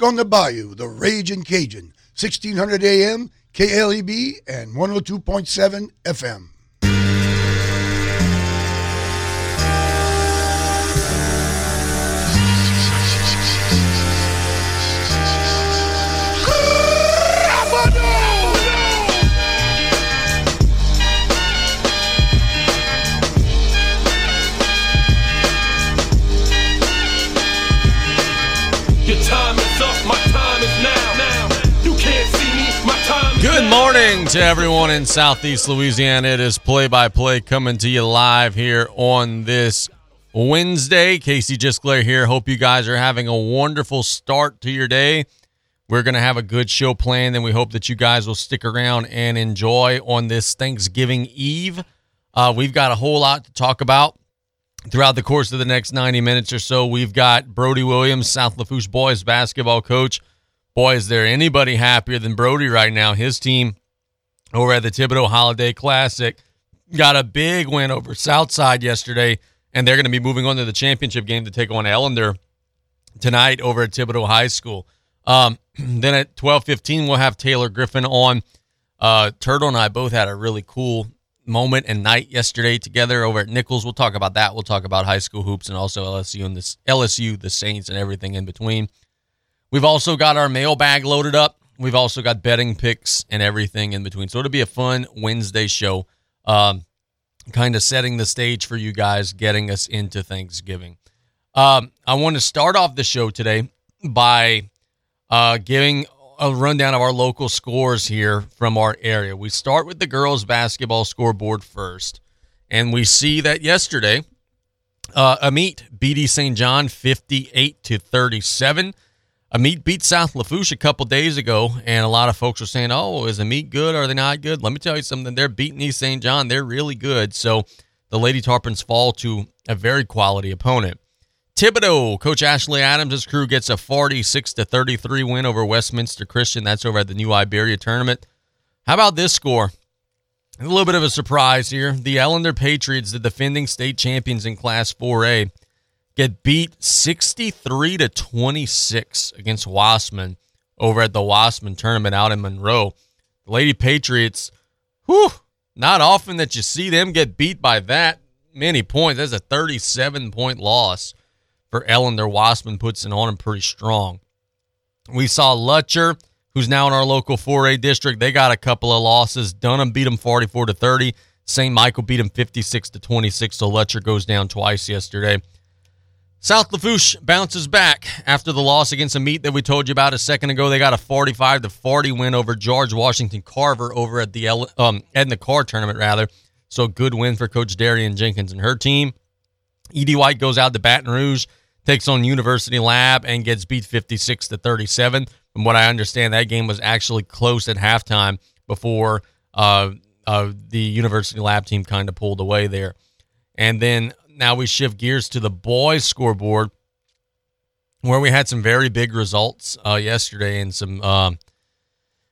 on the Bayou, the Raging Cajun, 1600 AM, KLEB, and 102.7 FM. To everyone in Southeast Louisiana. It is play by play coming to you live here on this Wednesday. Casey Gisclair here. Hope you guys are having a wonderful start to your day. We're going to have a good show planned, and we hope that you guys will stick around and enjoy on this Thanksgiving Eve. Uh, we've got a whole lot to talk about throughout the course of the next 90 minutes or so. We've got Brody Williams, South Lafourche boys basketball coach boy, is there anybody happier than Brody right now? His team over at the Thibodaux Holiday Classic got a big win over Southside yesterday, and they're going to be moving on to the championship game to take on Ellender tonight over at Thibodaux High School. Um, then at twelve fifteen, we'll have Taylor Griffin on. Uh, Turtle and I both had a really cool moment and night yesterday together over at Nicholls. We'll talk about that. We'll talk about high school hoops and also LSU and this LSU, the Saints, and everything in between. We've also got our mailbag loaded up. We've also got betting picks and everything in between. So it'll be a fun Wednesday show, um, kind of setting the stage for you guys, getting us into Thanksgiving. Um, I want to start off the show today by uh, giving a rundown of our local scores here from our area. We start with the girls' basketball scoreboard first, and we see that yesterday, uh, Amite BD St. John 58 to 37. Amite beat South Lafourche a couple days ago, and a lot of folks were saying, "Oh, is Amite good? Are they not good?" Let me tell you something. They're beating East St. John. They're really good. So the Lady Tarpons fall to a very quality opponent. Thibodaux, Coach Ashley Adams' crew gets a 46 to 33 win over Westminster Christian. That's over at the New Iberia tournament. How about this score? A little bit of a surprise here. The Ellender Patriots, the defending state champions in Class 4A, get beat 63 to 26 against Wossman over at the Wossman tournament out in Monroe. The Lady Patriots, whew, not often that you see them get beat by that many points. That's a 37 point loss for Ellen. Their Wossman puts it on them pretty strong. We saw Lutcher, who's now in our local 4A district. They got a couple of losses. Dunham beat them 44 to 30. St. Michael beat them 56 to 26. So Lutcher goes down twice yesterday. South Lafourche bounces back after the loss against Amite that we told you about a second ago. They got a 45 to 40 win over George Washington Carver over at the L- um, Edna Karr tournament, rather. So good win for Coach Darian Jenkins and her team. E.D. White goes out to Baton Rouge, takes on University Lab, and gets beat 56 to 37. From what I understand, that game was actually close at halftime before uh, uh, the University Lab team kind of pulled away there. And then now we shift gears to the boys scoreboard, where we had some very big results uh, yesterday and some um,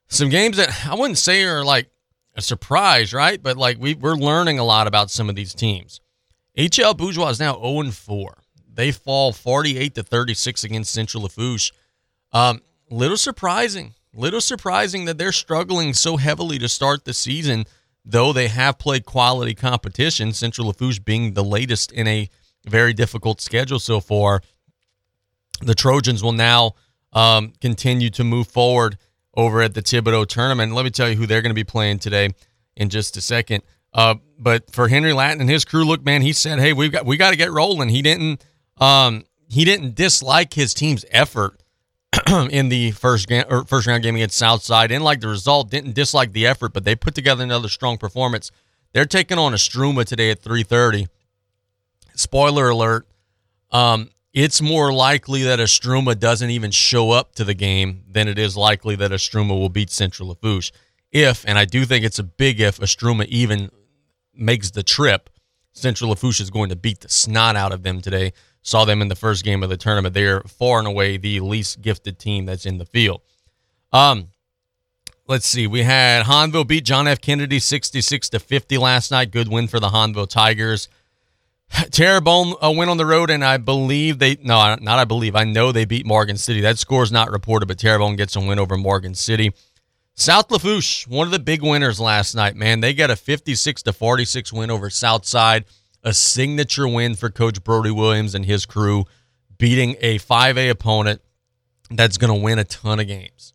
some games that I wouldn't say are like a surprise, right? But like we we're learning a lot about some of these teams. HL Bourgeois is now 0 4. They fall 48 to 36 against Central Lafourche. Um, little surprising, little surprising that they're struggling so heavily to start the season though they have played quality competition, Central Lafourche being the latest in a very difficult schedule so far, the Trojans will now um, continue to move forward over at the Thibodaux tournament. Let me tell you who they're going to be playing today in just a second. Uh, but for Henry Latin and his crew, look, man, he said, "Hey, we've got we got to get rolling." He didn't um, he didn't dislike his team's effort in the first game or first round game against Southside. Didn't like the result, didn't dislike the effort, but they put together another strong performance. They're taking on Istrouma today at 3:30. Spoiler alert: um, it's more likely that Istrouma doesn't even show up to the game than it is likely that Istrouma will beat Central Lafourche. If, and I do think it's a big if, Istrouma even makes the trip, Central Lafourche is going to beat the snot out of them today. Saw them in the first game of the tournament. They're far and away the least gifted team that's in the field. Um, let's see. We had Hahnville beat John F. Kennedy 66 to 50 last night. Good win for the Hahnville Tigers. Terrebonne uh, went on the road, and I believe they no, not I believe I know they beat Morgan City. That score is not reported, but Terrebonne gets a win over Morgan City. South Lafourche, one of the big winners last night, man. They got a 56 to 46 win over Southside, a signature win for Coach Brody Williams and his crew, beating a 5A opponent that's going to win a ton of games.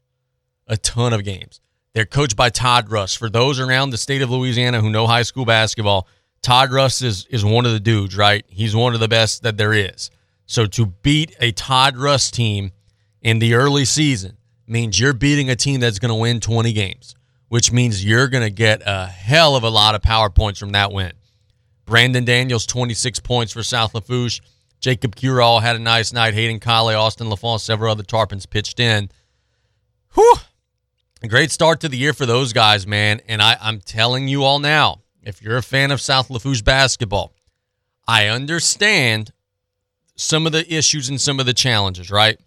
A ton of games. They're coached by Todd Russ. For those around the state of Louisiana who know high school basketball, Todd Russ is, is one of the dudes, right? He's one of the best that there is. So to beat a Todd Russ team in the early season means you're beating a team that's going to win 20 games, which means you're going to get a hell of a lot of power points from that win. Brandon Daniels, 26 points for South Lafourche. Jacob Curall had a nice night. Hayden Colley, Austin LaFont, several other Tarpons pitched in. Whew. A great start to the year for those guys, man. And I, I'm telling you all now, if you're a fan of South Lafourche basketball, I understand some of the issues and some of the challenges, right?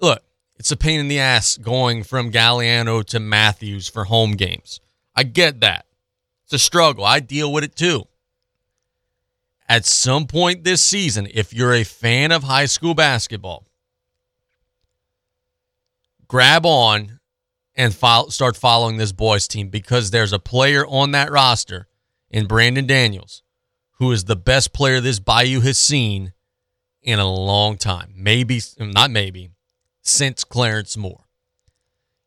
Look, it's a pain in the ass going from Galliano to Matthews for home games. I get that. It's a struggle. I deal with it too. At some point this season, if you're a fan of high school basketball, grab on and fo- start following this boys team because there's a player on that roster in Brandon Daniels who is the best player this Bayou has seen in a long time. Maybe, not maybe, since Clarence Moore.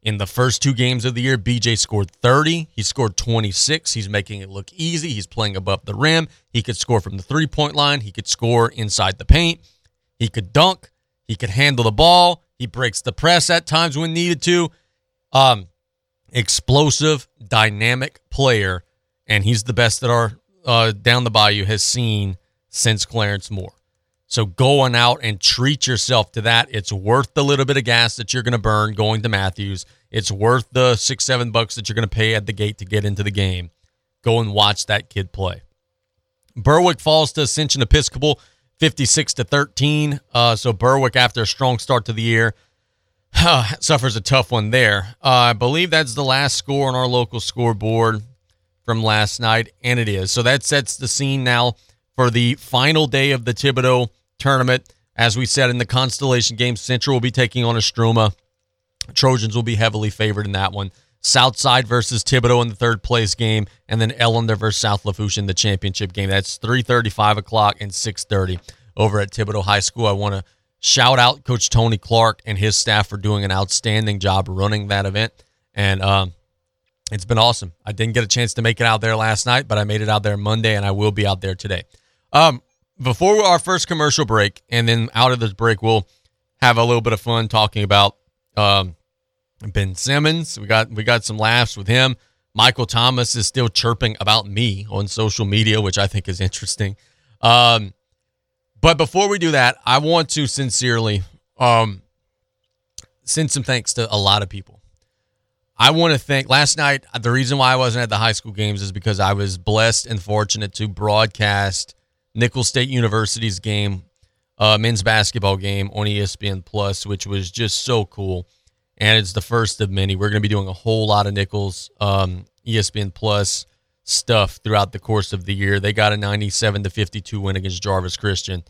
In the first two games of the year, BJ scored 30. He scored 26. He's making it look easy. He's playing above the rim. He could score from the three point line. He could score inside the paint. He could dunk. He could handle the ball. He breaks the press at times when needed to. Um, explosive, dynamic player, and he's the best that our uh, down the bayou has seen since Clarence Moore. So going out and treat yourself to that. It's worth the little bit of gas that you're going to burn going to Matthews. It's worth the six, seven bucks that you're going to pay at the gate to get into the game. Go and watch that kid play. Berwick falls to Ascension Episcopal, 56 to 13. Uh, so Berwick, after a strong start to the year, suffers a tough one there. Uh, I believe that's the last score on our local scoreboard from last night, and it is. So that sets the scene now for the final day of the Thibodaux tournament. As we said in the constellation game, Central will be taking on Istrouma. Trojans will be heavily favored in that one. Southside versus Thibodaux in the third place game, and then Ellender versus South Lafourche in the championship game. That's 3:30, 5 o'clock, and 6:30 over at Thibodaux High School. I want to shout out Coach Tony Clark and his staff for doing an outstanding job running that event, and um, it's been awesome. I didn't get a chance to make it out there last night, but I made it out there Monday, and I will be out there today. Um, before our first commercial break, and then out of this break, we'll have a little bit of fun talking about um, Ben Simmons. We got we got some laughs with him. Michael Thomas is still chirping about me on social media, which I think is interesting. Um, but before we do that, I want to sincerely um, send some thanks to a lot of people. I want to thank last night. The reason why I wasn't at the high school games is because I was blessed and fortunate to broadcast Nicholls State University's game, uh, men's basketball game on ESPN Plus, which was just so cool. And it's the first of many. We're going to be doing a whole lot of Nicholls um, ESPN Plus stuff throughout the course of the year. They got a 97 to 52 win against Jarvis Christian.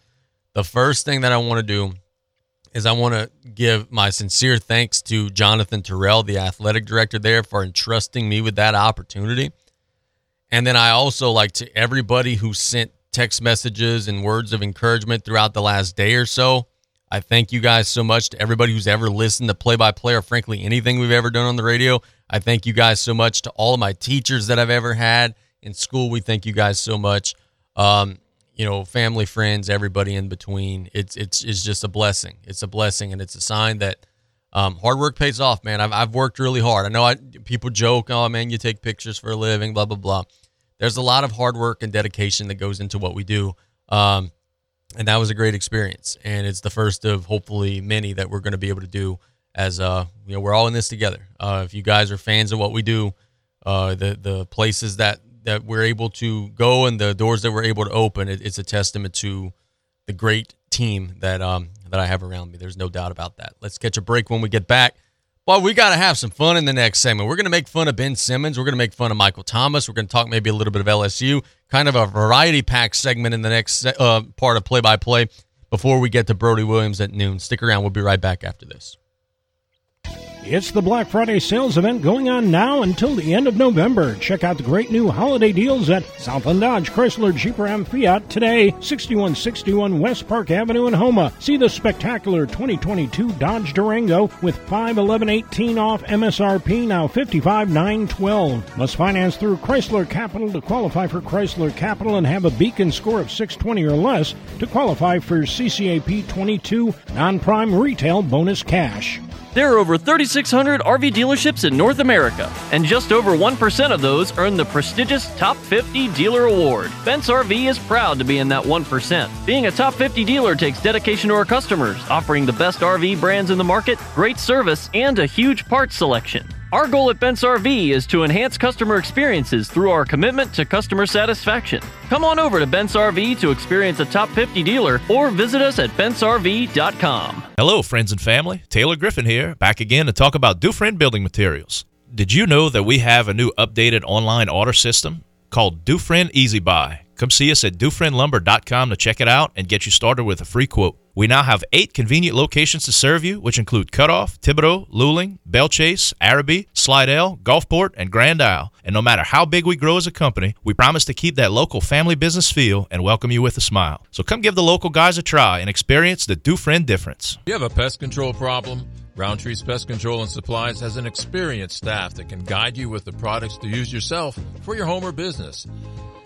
The first thing that I want to do is I want to give my sincere thanks to Jonathan Terrell, the athletic director there, for entrusting me with that opportunity. And then I also like to everybody who sent text messages and words of encouragement throughout the last day or so. I thank you guys so much to everybody who's ever listened to play by play or frankly anything we've ever done on the radio. I thank you guys so much to all of my teachers that I've ever had in school. We thank you guys so much. Um, you know, family, friends, everybody in between. It's it's it's just a blessing. It's a blessing, and it's a sign that um, hard work pays off, man. I've I've worked really hard. I know I people joke, oh man, you take pictures for a living, blah blah blah there's a lot of hard work and dedication that goes into what we do. Um, and that was a great experience. And it's the first of hopefully many that we're going to be able to do as, uh, you know, we're all in this together. Uh, if you guys are fans of what we do, uh, the, the places that, that we're able to go and the doors that we're able to open, it, it's a testament to the great team that, um, that I have around me. There's no doubt about that. Let's catch a break when we get back. Well, we got to have some fun in the next segment. We're going to make fun of Ben Simmons. We're going to make fun of Michael Thomas. We're going to talk maybe a little bit of LSU, kind of a variety pack segment in the next uh, part of play by play before we get to Brody Williams at noon. Stick around. We'll be right back after this. It's the Black Friday sales event going on now until the end of November. Check out the great new holiday deals at Southland Dodge, Chrysler, Jeep Ram, Fiat today, 6161 West Park Avenue in Houma. See the spectacular 2022 Dodge Durango with 51118 off MSRP, now 55912. Must finance through Chrysler Capital to qualify for Chrysler Capital and have a beacon score of 620 or less to qualify for CCAP 22 non-prime retail bonus cash. There are over 3,600 RV dealerships in North America, and just over 1% of those earn the prestigious Top 50 Dealer Award. Bent's RV is proud to be in that 1%. Being a Top 50 dealer takes dedication to our customers, offering the best RV brands in the market, great service, and a huge parts selection. Our goal at Bent's RV is to enhance customer experiences through our commitment to customer satisfaction. Come on over to Bent's RV to experience a top 50 dealer or visit us at bentsrv.com. Hello, friends and family. Taylor Griffin here, back again to talk about Dufresne Building Materials. Did you know that we have a new updated online order system called Dufresne Easy Buy? Come see us at DufresneLumber.com to check it out and get you started with a free quote. We now have eight convenient locations to serve you, which include Cutoff, Thibodaux, Luling, Belle Chasse, Arabi, Slidell, Gulfport, and Grand Isle. And no matter how big we grow as a company, we promise to keep that local family business feel and welcome you with a smile. So come give the local guys a try and experience the Dufresne difference. You have a pest control problem? Roundtree's Pest Control and Supplies has an experienced staff that can guide you with the products to use yourself for your home or business.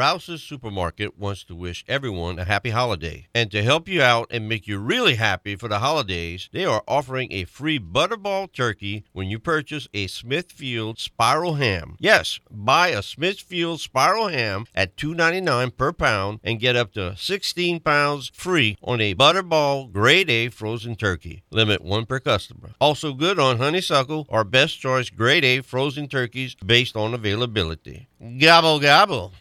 Rouse's Supermarket wants to wish everyone a happy holiday. And to help you out and make you really happy for the holidays, they are offering a free Butterball turkey when you purchase a Smithfield Spiral Ham. Yes, buy a Smithfield Spiral Ham at $2.99 per pound and get up to 16 pounds free on a Butterball Grade A frozen turkey. Limit one per customer. Also good on honeysuckle or best choice Grade A frozen turkeys based on availability. Gobble gobble.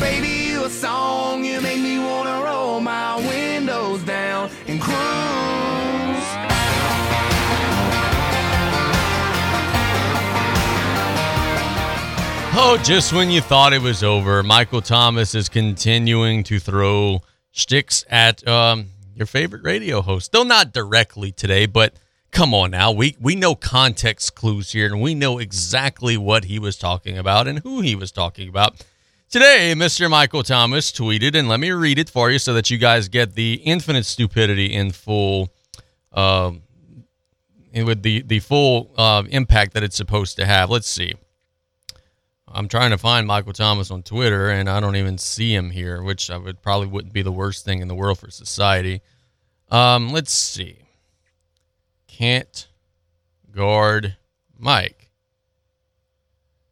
Baby, you a song, you make me wanna roll my windows down and cruise. Oh, just when you thought it was over, Michael Thomas is continuing to throw sticks at um, your favorite radio host. Though not directly today, but come on now. We we know context clues here and we know exactly what he was talking about and who he was talking about. Today, Mr. Michael Thomas tweeted, and let me read it for you so that you guys get the infinite stupidity in full, uh, with the the full uh, impact that it's supposed to have. Let's see. I'm trying to find Michael Thomas on Twitter, and I don't even see him here, which I would probably wouldn't be the worst thing in the world for society. Um, let's see. Can't guard Mike.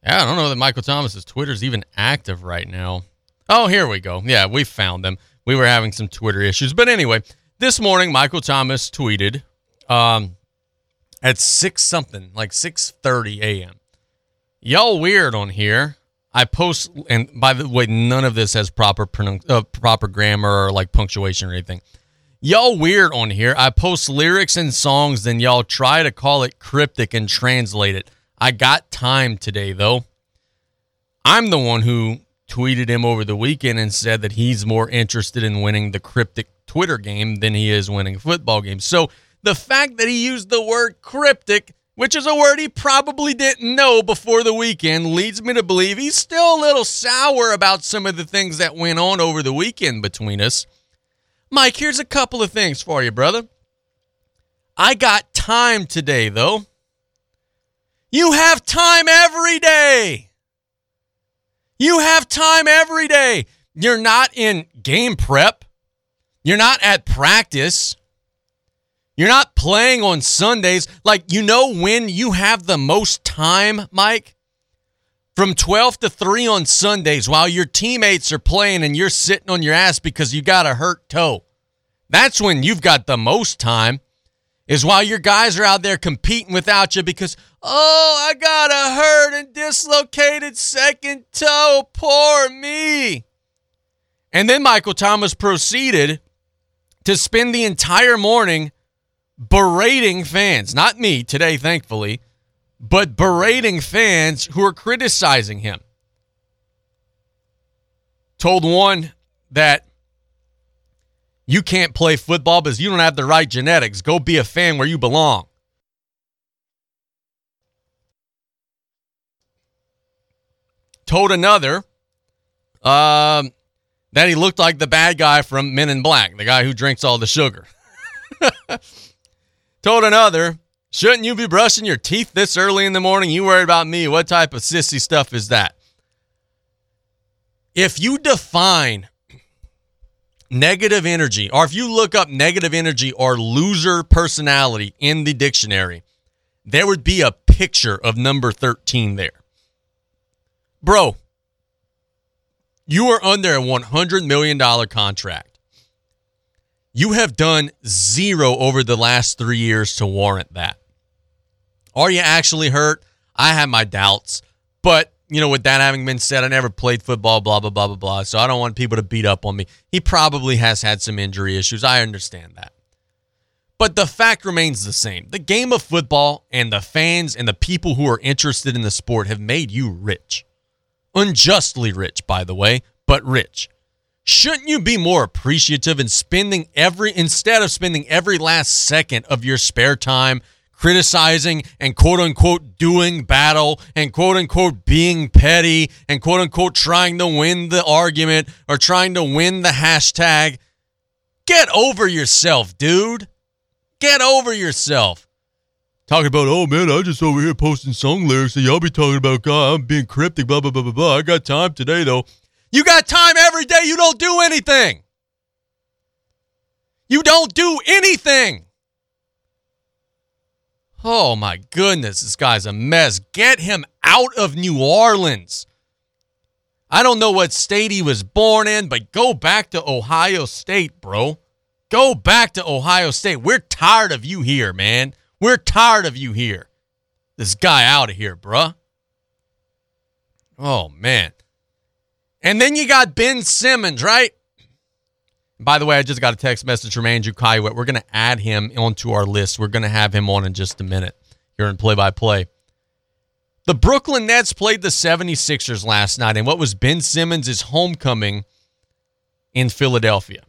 Yeah, I don't know that Michael Thomas's Twitter's even active right now. Oh, here we go. Yeah, we found them. We were having some Twitter issues, but anyway, this morning Michael Thomas tweeted um, at six something, like six thirty a.m. Y'all weird on here. I post, and by the way, none of this has proper pronun- uh, proper grammar or like punctuation or anything. Y'all weird on here. I post lyrics and songs, then y'all try to call it cryptic and translate it. I got time today though. I'm the one who tweeted him over the weekend and said that he's more interested in winning the cryptic Twitter game than he is winning a football game. So the fact that he used the word cryptic which is a word he probably didn't know before the weekend, leads me to believe he's still a little sour about some of the things that went on over the weekend between us. Mike, here's a couple of things for you, brother. I got time today, though. You have time every day. You have time every day. You're not in game prep. You're not at practice. You're not playing on Sundays. Like, you know when you have the most time, Mike? From 12 to 3 on Sundays while your teammates are playing and you're sitting on your ass because you got a hurt toe. That's when you've got the most time, is while your guys are out there competing without you because, oh, I got a hurt and dislocated second toe. Poor me. And then Michael Thomas proceeded to spend the entire morning berating fans, not me today, thankfully, but berating fans who are criticizing him. Told one that you can't play football because you don't have the right genetics. Go be a fan where you belong. Told another um, that he looked like the bad guy from Men in Black, the guy who drinks all the sugar. Told another, shouldn't you be brushing your teeth this early in the morning? You worry about me. What type of sissy stuff is that? If you define negative energy, or if you look up negative energy or loser personality in the dictionary, there would be a picture of number 13 there. Bro, you are under a $100 million contract. You have done zero over the last three years to warrant that. Are you actually hurt? I have my doubts. But, you know, with that having been said, I never played football, blah, blah, blah, blah, blah. So I don't want people to beat up on me. He probably has had some injury issues. I understand that. But the fact remains the same. The game of football and the fans and the people who are interested in the sport have made you rich. Unjustly rich, by the way, but rich. Shouldn't you be more appreciative in spending every instead of spending every last second of your spare time criticizing and quote unquote doing battle and quote unquote being petty and quote unquote trying to win the argument or trying to win the hashtag? Get over yourself, dude. Get over yourself. Talking about, oh man, I'm just over here posting song lyrics and y'all be talking about God, I'm being cryptic, blah, blah, blah, blah, blah. I got time today though. You got time every day. You don't do anything. You don't do anything. Oh my goodness, this guy's a mess. Get him out of New Orleans. I don't know what state he was born in, but go back to Ohio State, bro. Go back to Ohio State. We're tired of you here, man. We're tired of you here. This guy out of here, bruh. Oh, man. And then you got Ben Simmons, right? By the way, I just got a text message from Andrew Kaiwet. We're going to add him onto our list. We're going to have him on in just a minute here in play by play. The Brooklyn Nets played the 76ers last night, and what was Ben Simmons' homecoming in Philadelphia.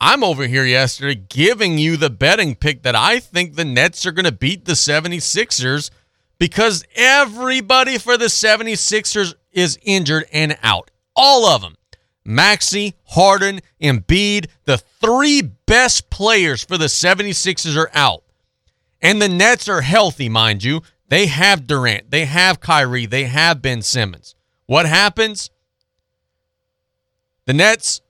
I'm over here yesterday giving you the betting pick that I think the Nets are going to beat the 76ers because everybody for the 76ers is injured and out. All of them. Maxey, Harden, Embiid, the three best players for the 76ers are out. And the Nets are healthy, mind you. They have Durant, they have Kyrie, they have Ben Simmons. What happens? The Nets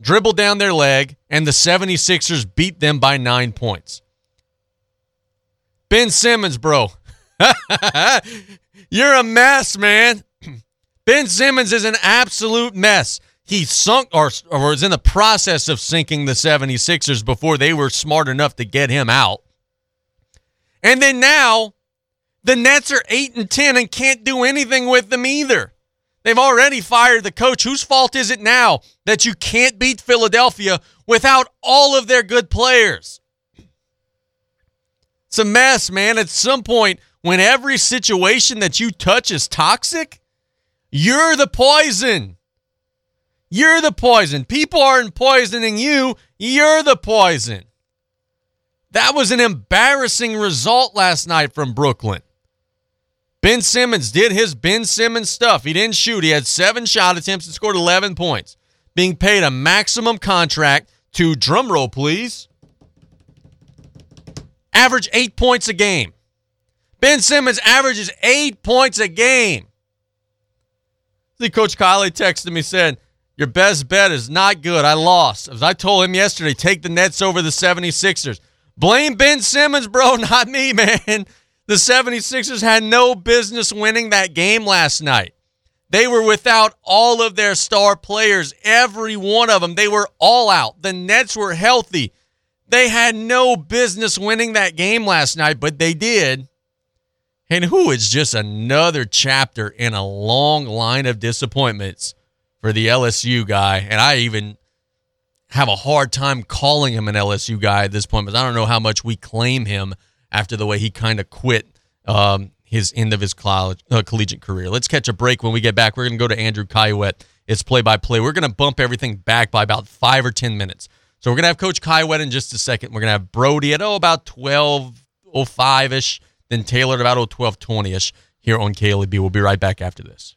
dribble down their leg, and the 76ers beat them by nine points. Ben Simmons, bro. You're a mess, man. Ben Simmons is an absolute mess. He sunk or, or was in the process of sinking the 76ers before they were smart enough to get him out. And then now the Nets are 8 and 10 and can't do anything with them either. They've already fired the coach. Whose fault is it now that you can't beat Philadelphia without all of their good players? It's a mess, man. At some point, when every situation that you touch is toxic, you're the poison. You're the poison. People aren't poisoning you, you're the poison. That was an embarrassing result last night from Brooklyn. Ben Simmons did his Ben Simmons stuff. He didn't shoot. He had seven shot attempts and scored 11 points, being paid a maximum contract to, drumroll please, average eight points a game. Ben Simmons averages eight points a game. See, Coach Kylie texted me said, Your best bet is not good. I lost. As I told him yesterday, take the Nets over the 76ers. Blame Ben Simmons, bro, not me, man. The 76ers had no business winning that game last night. They were without all of their star players, every one of them. They were all out. The Nets were healthy. They had no business winning that game last night, but they did. And who is just another chapter in a long line of disappointments for the LSU guy. And I even have a hard time calling him an LSU guy at this point because I don't know how much we claim him after the way he kind of quit um, his end of his college, uh, collegiate career. Let's catch a break. When we get back, we're going to go to Andrew Kaiwet. It's play by play. We're going to bump everything back by about five or 10 minutes. So we're going to have Coach Kaiwet in just a second. We're going to have Brody at, oh, about 12.05 ish, then Taylor at about 12.20 ish here on KLEB. We'll be right back after this.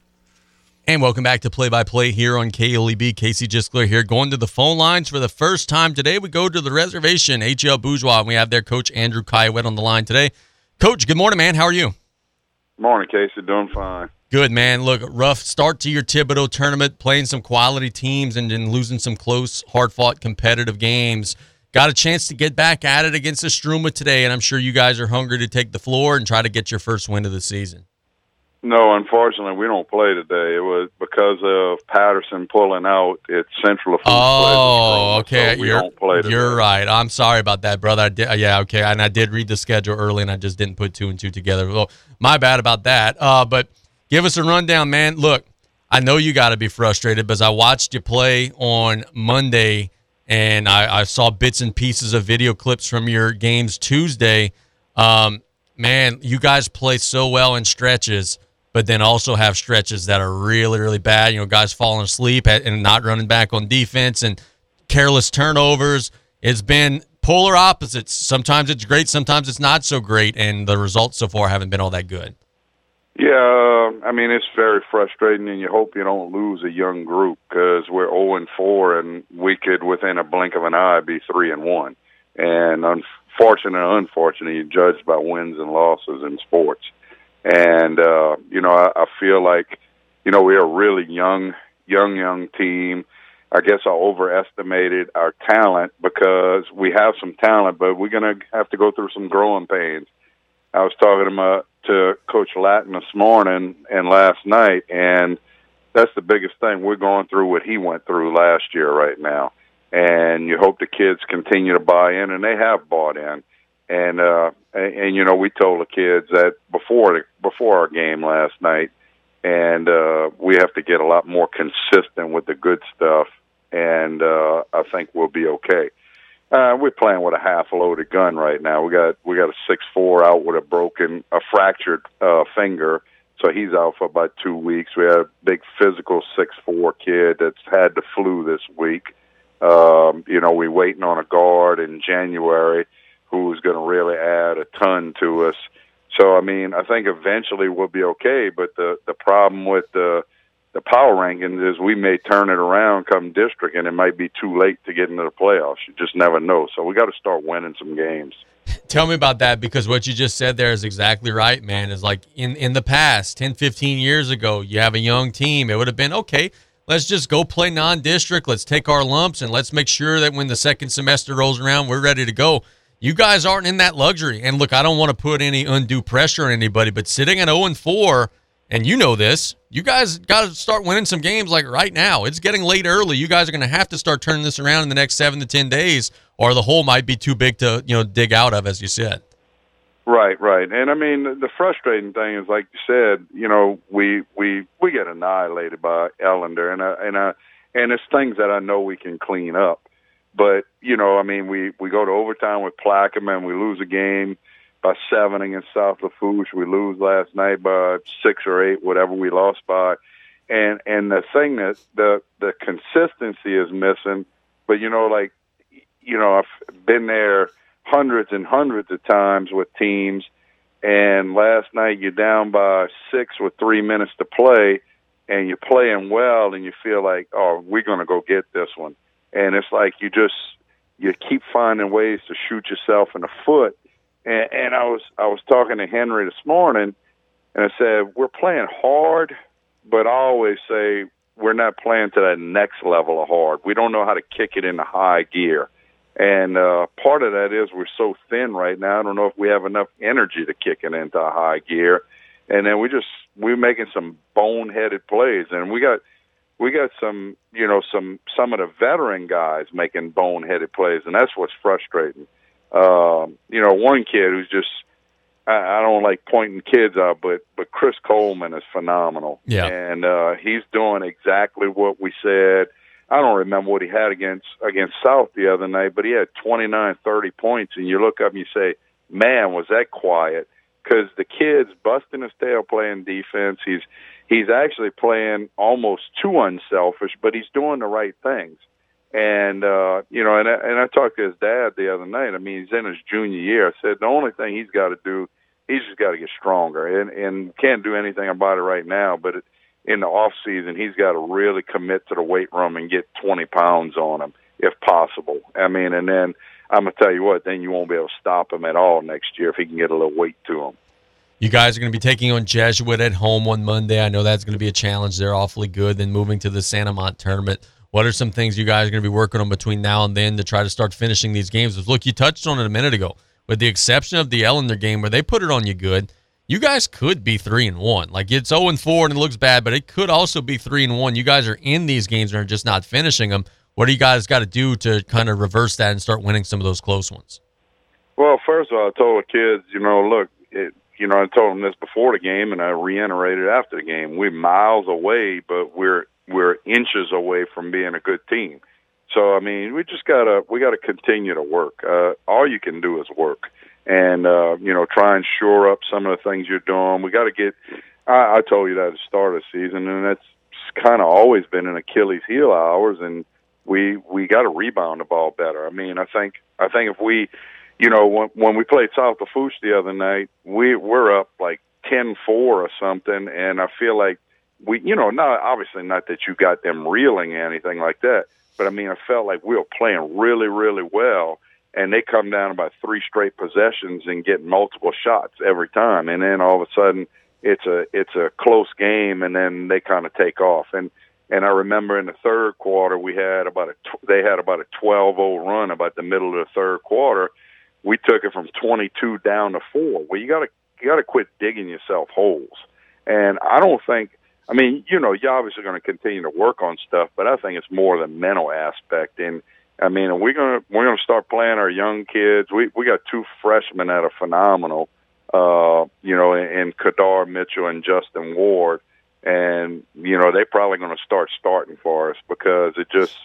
And welcome back to Play by Play here on KLEB. Casey Gisclair here. Going to the phone lines for the first time today. We go to the reservation, HL Bourgeois, and we have their coach, Andrew Kaiwet, on the line today. Coach, good morning, man. How are you? Morning, Casey. Doing fine. Good, man. Look, rough start to your Thibodaux tournament, playing some quality teams and then losing some close, hard fought, competitive games. Got a chance to get back at it against the Struma today, and I'm sure you guys are hungry to take the floor and try to get your first win of the season. No, unfortunately, we don't play today. It was because of Patterson pulling out. It's Central. Oh, okay. So we you're, don't play today. You're right. I'm sorry about that, brother. I did, yeah, okay. And I did read the schedule early, and I just didn't put two and two together. Well, my bad about that. Uh, but give us a rundown, man. Look, I know you got to be frustrated because I watched you play on Monday, and I, I saw bits and pieces of video clips from your games Tuesday. Um, man, you guys play so well in stretches but then also have stretches that are really, really bad. You know, guys falling asleep and not running back on defense and careless turnovers. It's been polar opposites. Sometimes it's great, sometimes it's not so great, and the results so far haven't been all that good. Yeah, I mean it's very frustrating, and you hope you don't lose a young group because we're zero and four, and we could within a blink of an eye be three and one. And unfortunately, unfortunately, you judge by wins and losses in sports. And uh, you know, I, I feel like you know we're a really young, young, young team. I guess I overestimated our talent because we have some talent, but we're going to have to go through some growing pains. I was talking to my to Coach Latin this morning and last night, and that's the biggest thing. We're going through what he went through last year right now, and you hope the kids continue to buy in, and they have bought in and uh and, and you know we told the kids that before before our game last night and uh we have to get a lot more consistent with the good stuff and uh I think we'll be okay. Uh we're playing with a half loaded gun right now. We got we got a six four out with a broken a fractured uh finger. So he's out for about two weeks. We had a big physical six four kid that's had the flu this week. Um, you know, we're waiting on a guard in January who's going to really add a ton to us. So I mean, I think eventually we'll be okay. But the the problem with the the power rankings is we may turn it around come district, and it might be too late to get into the playoffs. You just never know. So we got to start winning some games. Tell me about that because what you just said there is exactly right, man. Is like in in the past, 10, 15 years ago, you have a young team. It would have been okay. Let's just go play non-district. Let's take our lumps and let's make sure that when the second semester rolls around, we're ready to go. You guys aren't in that luxury. And look, I don't want to put any undue pressure on anybody, but sitting at 0 and 4, and you know this, you guys got to start winning some games like right now. It's getting late early. You guys are going to have to start turning this around in the next seven to 10 days, or the hole might be too big to, you know, dig out of, as you said. Right, right. And I mean, the frustrating thing is, like you said, you know, we we we get annihilated by Ellender, and I, and I, and it's things that I know we can clean up. But you know, I mean, we we go to overtime with Plaquemine, we lose a game by seven against South Lafourche. We lose last night by six or eight, whatever we lost by. And and the thing that the the consistency is missing. But you know, like you know, I've been there hundreds and hundreds of times with teams. And last night you're down by six with three minutes to play, and you're playing well, and you feel like, oh, we're going to go get this one and it's like you just you keep finding ways to shoot yourself in the foot. And, and I was I was talking to Henry this morning, and I said we're playing hard, but I always say we're not playing to that next level of hard. We don't know how to kick it into high gear. And uh, part of that is we're so thin right now. I don't know if we have enough energy to kick it into high gear. And then we just we're making some boneheaded plays, and we got we got some, you know, some some of the veteran guys making boneheaded plays, and that's what's frustrating. Um, you know, one kid who's just I, I don't like pointing kids out, but but Chris Coleman is phenomenal. Yeah, and uh, he's doing exactly what we said. I don't remember what he had against against South the other night, but he had twenty nine, thirty points, and you look up and you say, "Man, was that quiet?" Because the kid's busting his tail playing defense. He's he's actually playing almost too unselfish, but he's doing the right things. And uh, you know, and I, and I talked to his dad the other night. I mean, he's in his junior year. I said the only thing he's got to do, he's just got to get stronger, and and can't do anything about it right now. But in the off season, he's got to really commit to the weight room and get 20 pounds on him if possible. I mean, and then I'm gonna tell you what, then you won't be able to stop him at all next year if he can get a little weight to him. You guys are going to be taking on Jesuit at home on Monday. I know that's going to be a challenge. They're awfully good. Then moving to the St. Amant tournament. What are some things you guys are going to be working on between now and then to try to start finishing these games? Look, you touched on it a minute ago. With the exception of the Ellender game where they put it on you good, you guys could be three and one. Like it's zero and four and it looks bad, but it could also be three and one. You guys are in these games and are just not finishing them. What do you guys got to do to kind of reverse that and start winning some of those close ones? Well, first of all, I told the kids, you know, look, it, you know, I told them this before the game, and I reiterated after the game. We're miles away, but we're we're inches away from being a good team. So I mean, we just gotta we gotta continue to work. Uh, all you can do is work, and uh, you know, try and shore up some of the things you're doing. We got to get. I, I told you that at the start of the season, and that's kind of always been an Achilles heel of ours, and we we got to rebound the ball better. I mean, I think I think if we you know, when, when we played South Lafourche the other night, we we're up like ten four or something, and I feel like we, you know, not obviously not that you got them reeling or anything like that, but I mean, I felt like we were playing really, really well, and they come down about three straight possessions and get multiple shots every time, and then all of a sudden it's a it's a close game, and then they kind of take off and. And I remember in the third quarter we had about a they had about a 12-0 run about the middle of the third quarter, we took it from 22 down to four. Well, you got to you got to quit digging yourself holes. And I don't think. I mean, you know, you're obviously going to continue to work on stuff, but I think it's more the mental aspect. And I mean, we're gonna we're gonna start playing our young kids. We we got two freshmen that are phenomenal. Uh, you know, in, in Kadar Mitchell and Justin Ward, and you know they're probably going to start starting for us because it just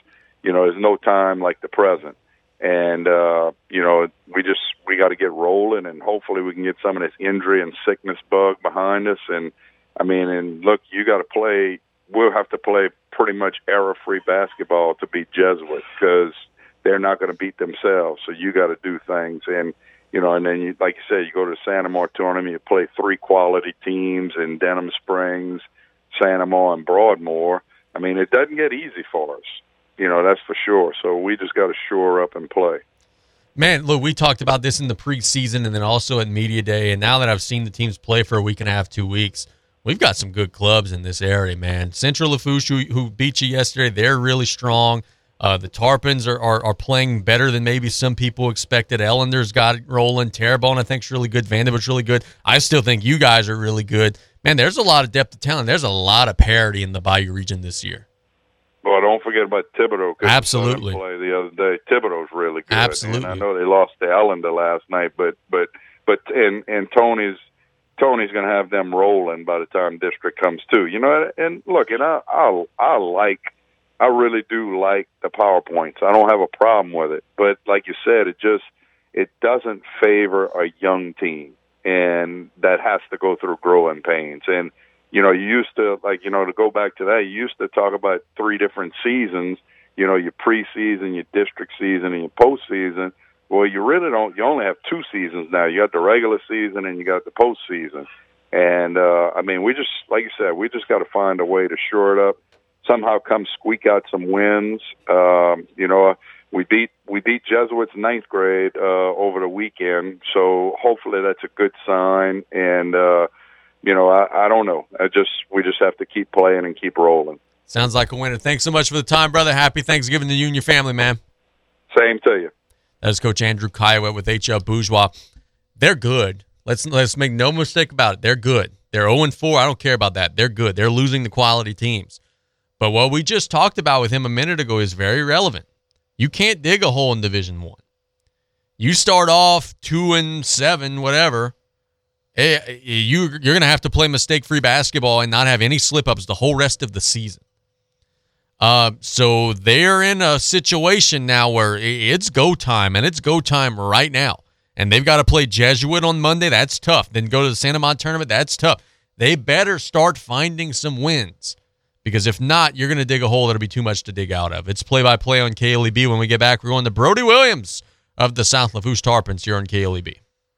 you know there's no time like the present and uh, you know we just we got to get rolling, and hopefully we can get some of this injury and sickness bug behind us. And I mean, and look, you got to play. We'll have to play pretty much error-free basketball to beat Jesuit because they're not going to beat themselves. So you got to do things, and you know, and then you, like you said, you go to the St. Amant tournament, you play three quality teams in Denham Springs, St. Amant, and Broadmoor. I mean, it doesn't get easy for us you know that's for sure. So we just got to shore up and play. Man, look, we talked about this in the preseason and then also at media day. And now that I've seen the teams play for a week and a half, two weeks, we've got some good clubs in this area, man. Central Lafourche, who, who beat you yesterday, they're really strong. Uh, the Tarpons are, are, are playing better than maybe some people expected. Ellender's got it rolling. Terrebonne, I think, is really good. Vandebilt's really good. I still think you guys are really good. Man, there's a lot of depth of talent. There's a lot of parity in the Bayou region this year. Forget about Thibodaux. 'cause Absolutely. I saw them Play the other day. Thibodaux's really good. Absolutely. And I know they lost to Ellender last night, but but but and and Tony's Tony's going to have them rolling by the time district comes too. You know, and look, and I I I like I really do like the powerpoints. I don't have a problem with it, but like you said, it just it doesn't favor a young team, and that has to go through growing pains. And you know, you used to like you know to go back to that. You used to talk about three different seasons. You know, your preseason, your district season, and your postseason. Well, you really don't. You only have two seasons now. You got the regular season and you got the postseason. And uh, I mean, we just like you said, we just got to find a way to shore it up. Somehow, come squeak out some wins. Um, you know, we beat we beat Jesuits ninth grade uh, over the weekend, so hopefully that's a good sign. And uh, you know, I, I don't know. I just we just have to keep playing and keep rolling. Sounds like a winner. Thanks so much for the time, brother. Happy Thanksgiving to you and your family, man. Same to you. That is Coach Andrew Kiowa with HL Bourgeois. They're good. Let's let's make no mistake about it. They're good. They're 0 4. I don't care about that. They're good. They're losing the quality teams. But what we just talked about with him a minute ago is very relevant. You can't dig a hole in Division One. You start off two and seven, whatever. Hey, you you're gonna have to play mistake free basketball and not have any slip ups the whole rest of the season. Uh, so they're in a situation now where it's go time, and it's go time right now. And they've got to play Jesuit on Monday. That's tough. Then go to the St. Amant tournament. That's tough. They better start finding some wins because if not, you're going to dig a hole that'll be too much to dig out of. It's play by play on KLEB. When we get back, we're going to Brody Williams of the South Lafourche Tarpons here on KLEB.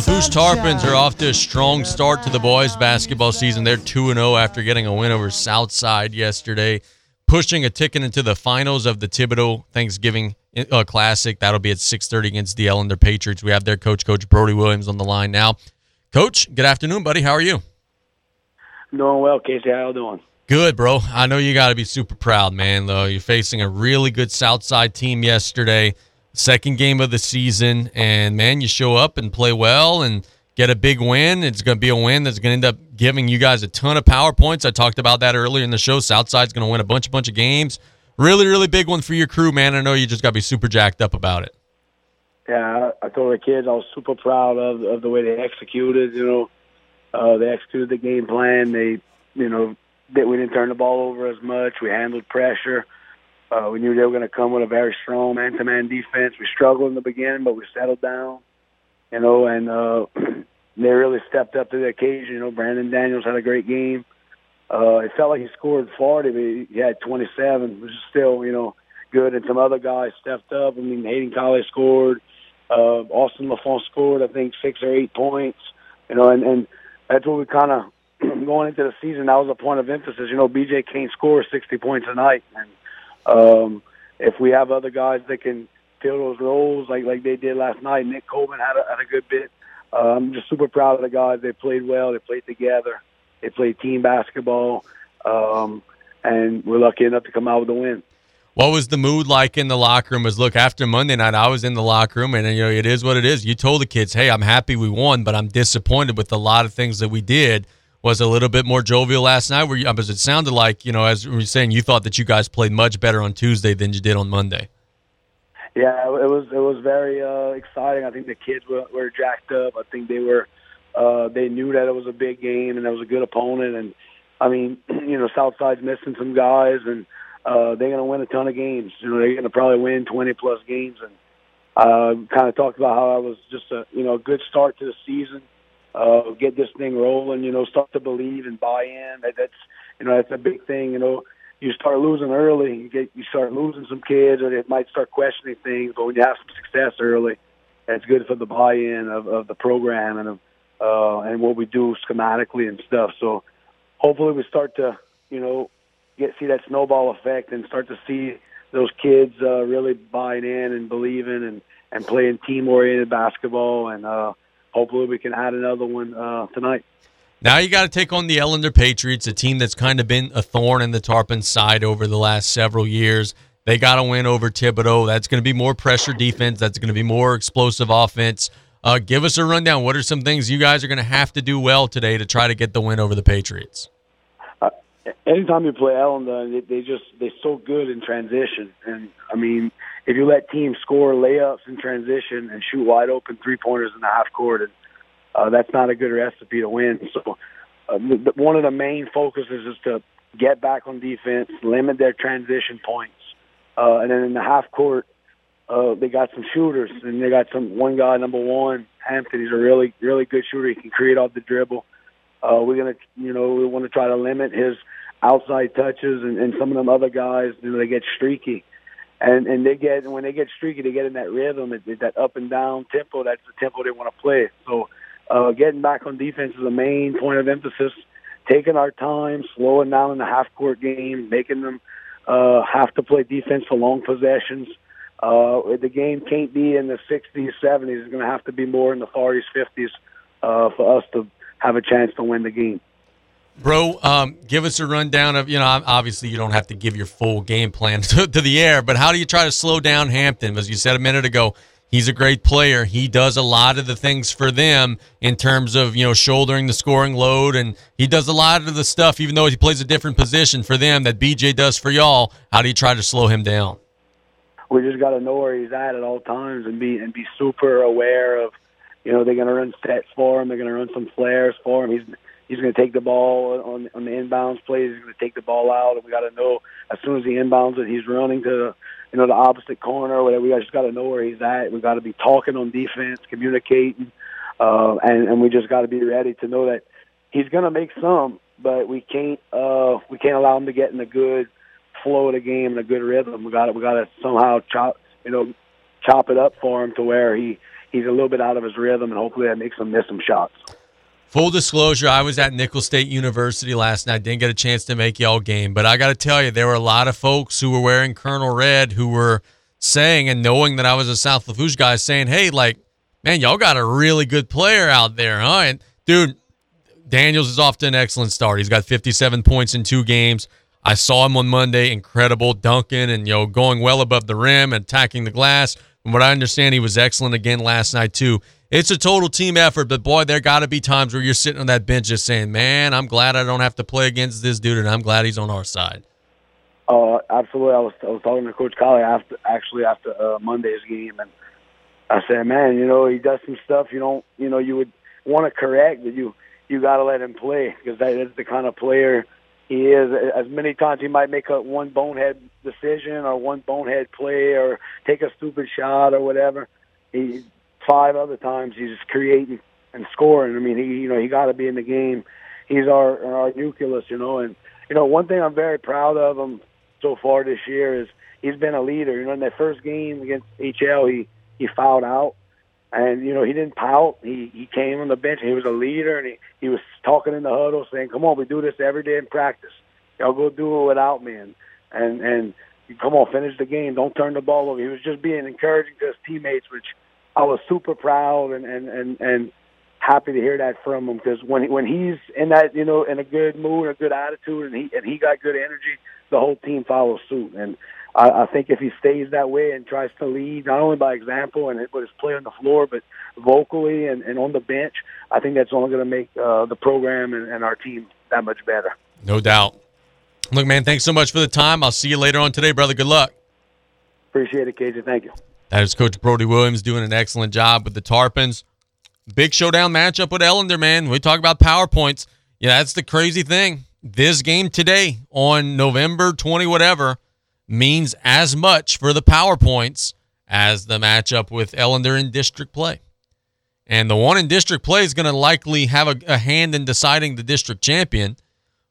I South got Lafourche sunshine. Tarpons are off to a strong start to the boys basketball season. They're 2 0 after getting a win over Southside yesterday, pushing a ticket into the finals of the Thibodaux Thanksgiving uh, Classic. That'll be at 6:30 against the Ellender Patriots. We have their coach, Coach Brody Williams, on the line now. Coach, good afternoon, buddy. How are you? Doing well, Casey. How you doing? Good, bro. I know you got to be super proud, man. Though you're facing a really good Southside team yesterday. Second game of the season, and man, you show up and play well and get a big win. It's going to be a win that's going to end up giving you guys a ton of power points. I talked about that earlier in the show. Southside's going to win a bunch, bunch of games. Really, really big one for your crew, man. I know you just got to be super jacked up about it. Yeah, I told the kids I was super proud of of the way they executed. You know, uh, they executed the game plan. They, you know, that we didn't turn the ball over as much. We handled pressure. Uh, we knew they were going to come with a very strong man-to-man defense. We struggled in the beginning, but we settled down. You know, and uh, they really stepped up to the occasion. You know, Brandon Daniels had a great game. Uh, it felt like he scored 40, but he had 27, which is still, you know, good. And some other guys stepped up. I mean, Hayden Colley scored. Uh, Austin Lafont scored, I think, six or eight points. You know, and, and that's what we kind of going into the season. That was a point of emphasis. You know, BJ can't score 60 points a night, and um, if we have other guys that can fill those roles like like they did last night, Nick Coleman had a, had a good bit. Uh, I'm just super proud of the guys. They played well. They played together. They played team basketball, um, and we're lucky enough to come out with a win. What was the mood like in the locker room? Was look after Monday night, I was in the locker room, and you know it is what it is. You told the kids, "Hey, I'm happy we won, but I'm disappointed with a lot of things that we did." Was a little bit more jovial last night. Where you, because it sounded like you know, as we were saying, you thought that you guys played much better on Tuesday than you did on Monday. Yeah, it was it was very uh, exciting. I think the kids were, were jacked up. I think they were uh, they knew that it was a big game and it was a good opponent. And I mean, you know, Southside's missing some guys, and uh, they're going to win a ton of games. You know, they're going to probably win 20 plus games. And uh, kind of talked about how I was just a you know a good start to the season. Uh, get this thing rolling. You know, start to believe and buy in. That, that's you know that's a big thing. You know, you start losing early, you get you start losing some kids, or they might start questioning things. But when you have some success early, that's good for the buy-in of, of the program and of uh, and what we do schematically and stuff. So hopefully we start to you know get see that snowball effect and start to see those kids uh, really buying in and believing and and playing team-oriented basketball. And uh, hopefully we can add another one uh, tonight. Now you got to take on the Ellender Patriots, a team that's kind of been a thorn in the Tarpon side over the last several years. They got to win over Thibodaux. That's going to be more pressure defense. That's going to be more explosive offense. Uh, give us a rundown. What are some things you guys are going to have to do well today to try to get the win over the Patriots? Uh, anytime you play Ellender, they, they just they're so good in transition. And I mean, if you let teams score layups in transition and shoot wide open three pointers in the half court, and uh, that's not a good recipe to win. So, uh, the, one of the main focuses is to get back on defense, limit their transition points, uh, and then in the half court, uh, they got some shooters, and they got some one guy, number one, Hampton. He's a really, really good shooter. He can create off the dribble. Uh, we're gonna, you know, we want to try to limit his outside touches, and, and some of them other guys, you know, they get streaky and and they get when they get streaky, they get in that rhythm, it, it, that up and down tempo. That's the tempo they want to play. So uh, getting back on defense is the main point of emphasis. Taking our time, slowing down in the half court game, making them uh, have to play defense for long possessions. Uh, the game can't be in the 60s, 70s. It's going to have to be more in the 40s, 50s uh, for us to have a chance to win the game. Bro, um, give us a rundown of, you know, obviously you don't have to give your full game plan to, to, the air, but how do you try to slow down Hampton? As you said a minute ago, he's a great player. He does a lot of the things for them in terms of, you know, shouldering the scoring load, and he does a lot of the stuff, even though he plays a different position for them that BJ does for y'all. How do you try to slow him down? We just got to know where he's at at all times and be and be super aware of, you know, they're going to run sets for him. They're going to run some flares for him. He's he's going to take the ball on on the inbounds plays. He's going to take the ball out, and we got to know as soon as he inbounds it, he's running to the you know the opposite corner. Or whatever. We just got to know where he's at. We got to be talking on defense, communicating, uh, and and we just got to be ready to know that he's going to make some, but we can't uh, we can't allow him to get in a good flow of the game and a good rhythm. We got to we got to somehow chop you know chop it up for him to where he he's a little bit out of his rhythm, and hopefully that makes him miss some shots. Full disclosure, I was at Nicholls State University last night. Didn't get a chance to make y'all game, but I got to tell you, there were a lot of folks who were wearing Colonel Red who were saying and knowing that I was a South Lafourche guy, saying, "Hey, like, man, y'all got a really good player out there, huh?" And dude, Daniels is off to an excellent start. He's got 57 points in two games. I saw him on Monday, incredible dunking and you know going well above the rim and attacking the glass. From what I understand, he was excellent again last night too. It's a total team effort, but boy, there got to be times where you're sitting on that bench just saying, "Man, I'm glad I don't have to play against this dude, and I'm glad he's on our side." Uh, absolutely. I was I was talking to Coach Collie after actually after uh, Monday's game, and I said, "Man, you know, he does some stuff you don't, you know, you would want to correct, but you you got to let him play because that is the kind of player he is. As many times he might make a one bonehead decision or one bonehead play or take a stupid shot or whatever. He five other times he's just creating and scoring. I mean, he you know he got to be in the game. He's our our nucleus, you know. And you know, one thing I'm very proud of him so far this year is he's been a leader. You know, in that first game against HL, he he fouled out, and you know he didn't pout. He he came on the bench. He was a leader, and he he was talking in the huddle, saying, "Come on, we do this every day in practice. Y'all go do it without me." And and and come on, finish the game. Don't turn the ball over. He was just being encouraging to his teammates, which I was super proud and and and and happy to hear that from him because when when he's in that you know in a good mood, a good attitude, and he and he got good energy, the whole team follows suit. And I, I think if he stays that way and tries to lead not only by example and with his play on the floor, but vocally and, and on the bench, I think that's only going to make uh, the program and, and our team that much better. No doubt. Look, man, thanks so much for the time. I'll see you later on today, brother. Good luck. Appreciate it, KJ. Thank you. That is Coach Brody Williams doing an excellent job with the Tarpons. Big showdown matchup with Ellender, man. We talk about PowerPoints. Yeah, that's the crazy thing. This game today on November 20, whatever, means as much for the PowerPoints as the matchup with Ellender in district play. And the one in district play is going to likely have a, a hand in deciding the district champion,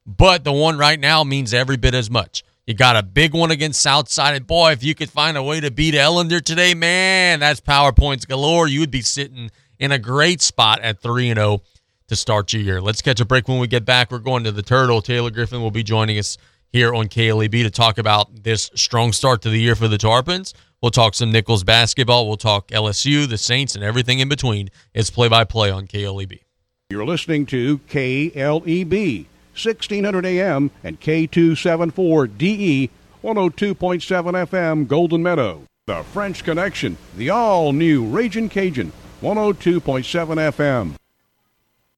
but the one right now means every bit as much. You got a big one against Southside. And boy, if you could find a way to beat Ellender today, man, that's PowerPoints galore. You would be sitting in a great spot at 3 and 0 to start your year. Let's catch a break when we get back. We're going to the Turtle. Taylor Griffin will be joining us here on KLEB to talk about this strong start to the year for the Tarpons. We'll talk some Nicholls basketball. We'll talk LSU, the Saints, and everything in between. It's play by play on KLEB. You're listening to KLEB. 1600 AM and K274DE 102.7 FM Golden Meadow. The French Connection, the all new Raging Cajun 102.7 FM.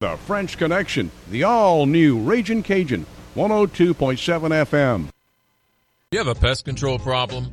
The French Connection, the all new Raging Cajun 102.7 FM. You have a pest control problem?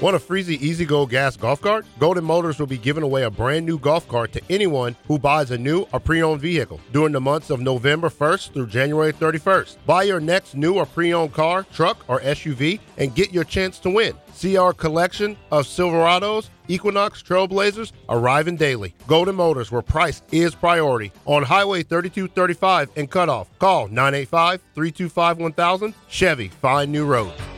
Want a Freezy Easy Go gas golf cart? Golden Motors will be giving away a brand new golf cart to anyone who buys a new or pre-owned vehicle during the months of November 1st through January 31st. Buy your next new or pre-owned car, truck, or SUV and get your chance to win. See our collection of Silverados, Equinox, Trailblazers arriving daily. Golden Motors, where price is priority. On Highway 3235 and Cutoff. Call 985 325 1000. Chevy, find new roads.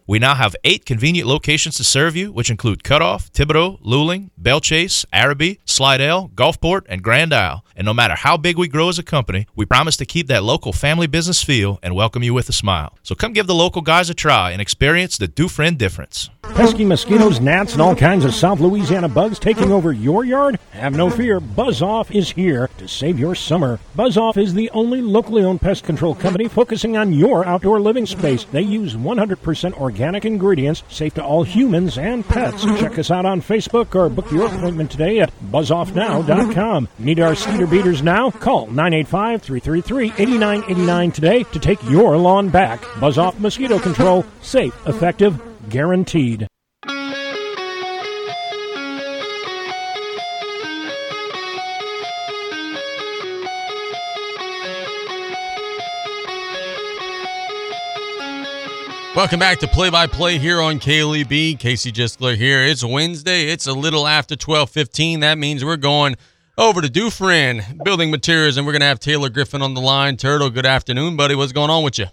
We now have eight convenient locations to serve you, which include Cutoff, Thibodaux, Luling, Belle Chasse, Arabi, Slidell, Gulfport, and Grand Isle. And no matter how big we grow as a company, we promise to keep that local family business feel and welcome you with a smile. So come give the local guys a try and experience the Dufresne difference. Pesky mosquitoes, gnats, and all kinds of South Louisiana bugs taking over your yard? Have no fear, Buzz Off is here to save your summer. Buzz Off is the only locally owned pest control company focusing on your outdoor living space. They use 100% organic organic ingredients safe to all humans and pets. Check us out on Facebook or book your appointment today at buzzoffnow.com. Need our Skeeter Beaters now? Call 985 333 8989 today to take your lawn back. Buzz Off Mosquito Control. Safe, effective, guaranteed. Welcome back to Play by Play here on KLEB. Casey Gisler here. It's Wednesday. It's a little after 12:15. That means we're going over to Dufresne Building Materials, and we're going to have Taylor Griffin on the line. Turtle, good afternoon, buddy. What's going on with you?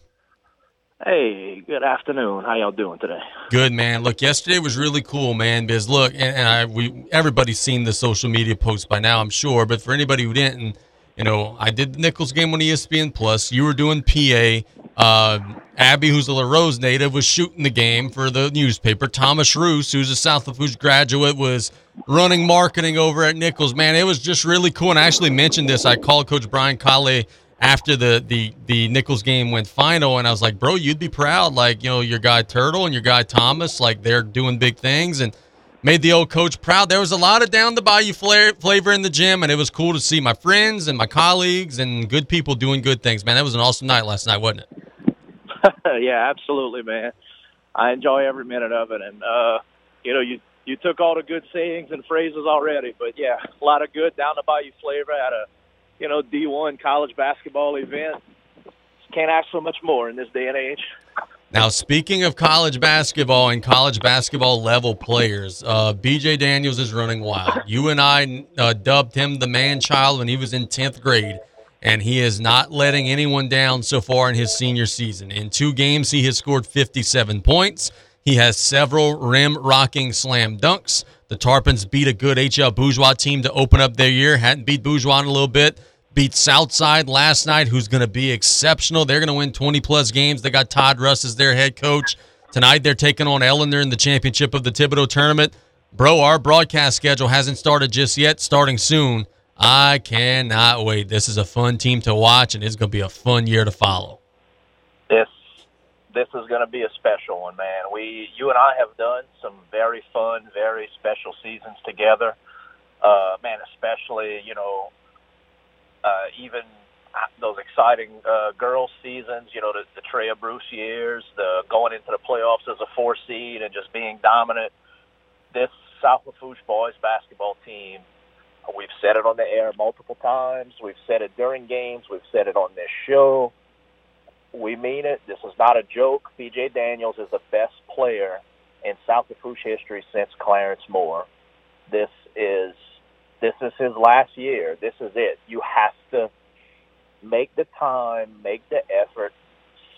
Hey, good afternoon. How y'all doing today? Good man. Look, yesterday was really cool, man. Because look, and, and I we everybody's seen the social media posts by now, I'm sure. But for anybody who didn't, you know, I did the Nicholls game on ESPN Plus. You were doing PA. Uh, Abby, who's a LaRose native, was shooting the game for the newspaper. Thomas Roos, who's a South Lafourche graduate, was running marketing over at Nicholls. Man, it was just really cool. And I actually mentioned this. I called Coach Brian Kale after the the the Nicholls game went final, and I was like, "Bro, you'd be proud. Like, you know, your guy Turtle and your guy Thomas, like they're doing big things." And made the old coach proud. There was a lot of down the bayou flavor flavor in the gym, and it was cool to see my friends and my colleagues and good people doing good things. Man, that was an awesome night last night, wasn't it? yeah, absolutely, man. I enjoy every minute of it, and uh, you know, you you took all the good sayings and phrases already, but yeah, a lot of good down the bayou flavor at a you know D1 college basketball event. Can't ask for much more in this day and age. Now, speaking of college basketball and college basketball level players, uh, BJ Daniels is running wild. You and I uh, dubbed him the man child when he was in 10th grade, and he is not letting anyone down so far in his senior season. In two games, he has scored 57 points. He has several rim rocking slam dunks. The Tarpons beat a good HL Bourgeois team to open up their year. Hadn't beat Bourgeois in a little bit beat Southside last night, who's going to be exceptional. They're going to win 20 plus games. They got Todd Russ as their head coach. Tonight, they're taking on Ellender in the championship of the Thibodaux tournament. Bro, our broadcast schedule hasn't started just yet, starting soon. I cannot wait. This is a fun team to watch, and it's going to be a fun year to follow. This this is going to be a special one, man. We, you and I, have done some very fun, very special seasons together. Uh, man, especially you know uh, even those exciting uh, girls seasons, you know, the, the Treya Bruce years, the going into the playoffs as a four seed and just being dominant. This South Lafourche boys basketball team, we've said it on the air multiple times. We've said it during games. We've said it on this show. We mean it. This is not a joke. BJ Daniels is the best player in South Lafourche history since Clarence Moore. This is this is his last year. This is it. You have to make the time, make the effort,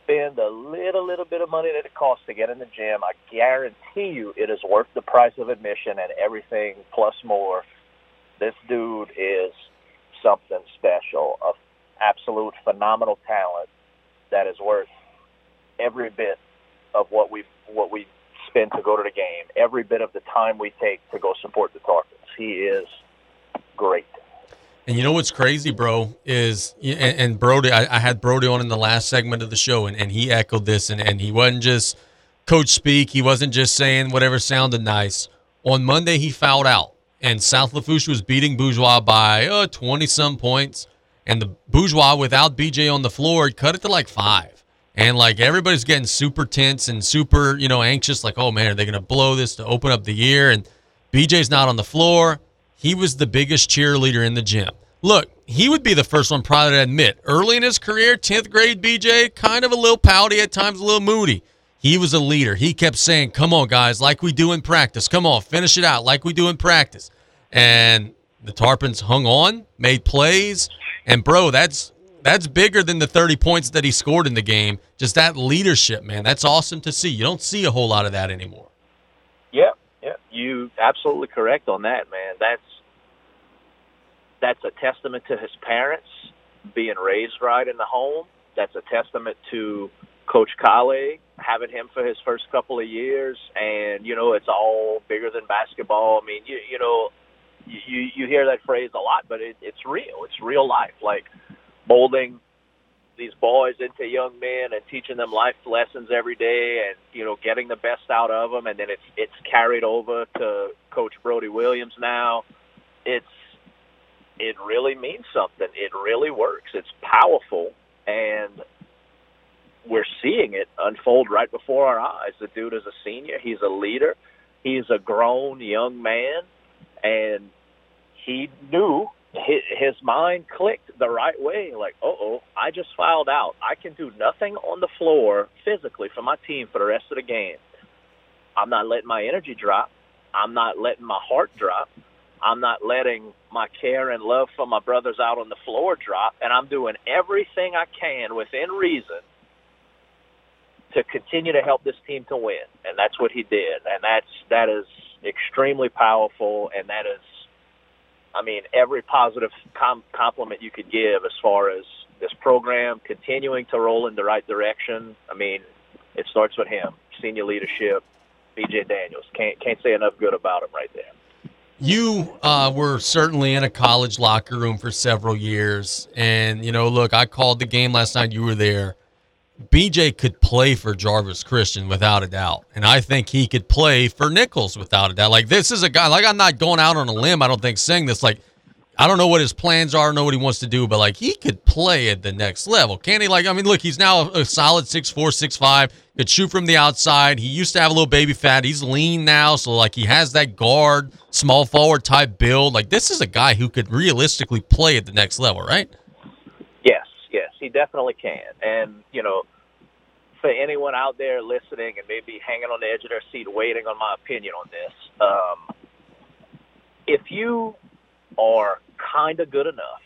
spend a little, little bit of money that it costs to get in the gym. I guarantee you it is worth the price of admission and everything plus more. This dude is something special, a absolute phenomenal talent that is worth every bit of what we what we spend to go to the game, every bit of the time we take to go support the Tarpons. He is great. And you know what's crazy, bro, is and, and Brody. I, I, had Brody on in the last segment of the show, and, and he echoed this, and, and he wasn't just coach speak. He wasn't just saying whatever sounded nice. On Monday, he fouled out, and South Lafourche was beating Bourgeois by uh, twenty some points, and the Bourgeois without BJ on the floor cut it to like five. And like everybody's getting super tense and super, you know, anxious, like, oh man, are they gonna blow this to open up the year? And BJ's not on the floor he was the biggest cheerleader in the gym. Look, he would be the first one probably to admit early in his career, 10th grade BJ, kind of a little pouty at times, a little moody. He was a leader. He kept saying, Come on, guys, like we do in practice. Come on, finish it out like we do in practice. And the Tarpons hung on, made plays, and bro, that's that's bigger than the 30 points that he scored in the game. Just that leadership, man. That's awesome to see. You don't see a whole lot of that anymore. Yeah, yeah. You absolutely correct on that, man. That's that's a testament to his parents being raised right in the home. That's a testament to Coach Kale having him for his first couple of years, and you know it's all bigger than basketball. I mean, you you know, you you hear that phrase a lot, but it, it's real. It's real life. Like molding these boys into young men and teaching them life lessons every day, and you know, getting the best out of them, and then it's it's carried over to Coach Brody Williams now. It's it really means something. It really works. It's powerful, and we're seeing it unfold right before our eyes. The dude is a senior. He's a leader. He's a grown young man, and he knew his, mind clicked the right way. Like, oh, oh, I just filed out. I can do nothing on the floor physically for my team for the rest of the game. I'm not letting my energy drop. I'm not letting my heart drop. I'm not letting my care and love for my brothers out on the floor drop, and I'm doing everything I can within reason to continue to help this team to win. And that's what he did. And that's that is extremely powerful and that is I mean every positive com- compliment you could give as far as this program continuing to roll in the right direction. I mean, it starts with him, senior leadership, BJ Daniels. Can't can't say enough good about him right there. You uh, were certainly in a college locker room for several years, and you know, look, I called the game last night. You were there. BJ could play for Jarvis Christian without a doubt. And I think he could play for Nicholls without a doubt. Like, this is a guy, like, I'm not going out on a limb, I don't think, saying this. Like, I don't know what his plans are, I know what he wants to do, but, like, he could play at the next level. Can he? Like, I mean, look, he's now a solid 6'4, 6'5, could shoot from the outside. He used to have a little baby fat. He's lean now, so, like, he has that guard, small forward type build. Like, this is a guy who could realistically play at the next level, right? He definitely can. And, you know, for anyone out there listening and maybe hanging on the edge of their seat waiting on my opinion on this, um, if you are kind of good enough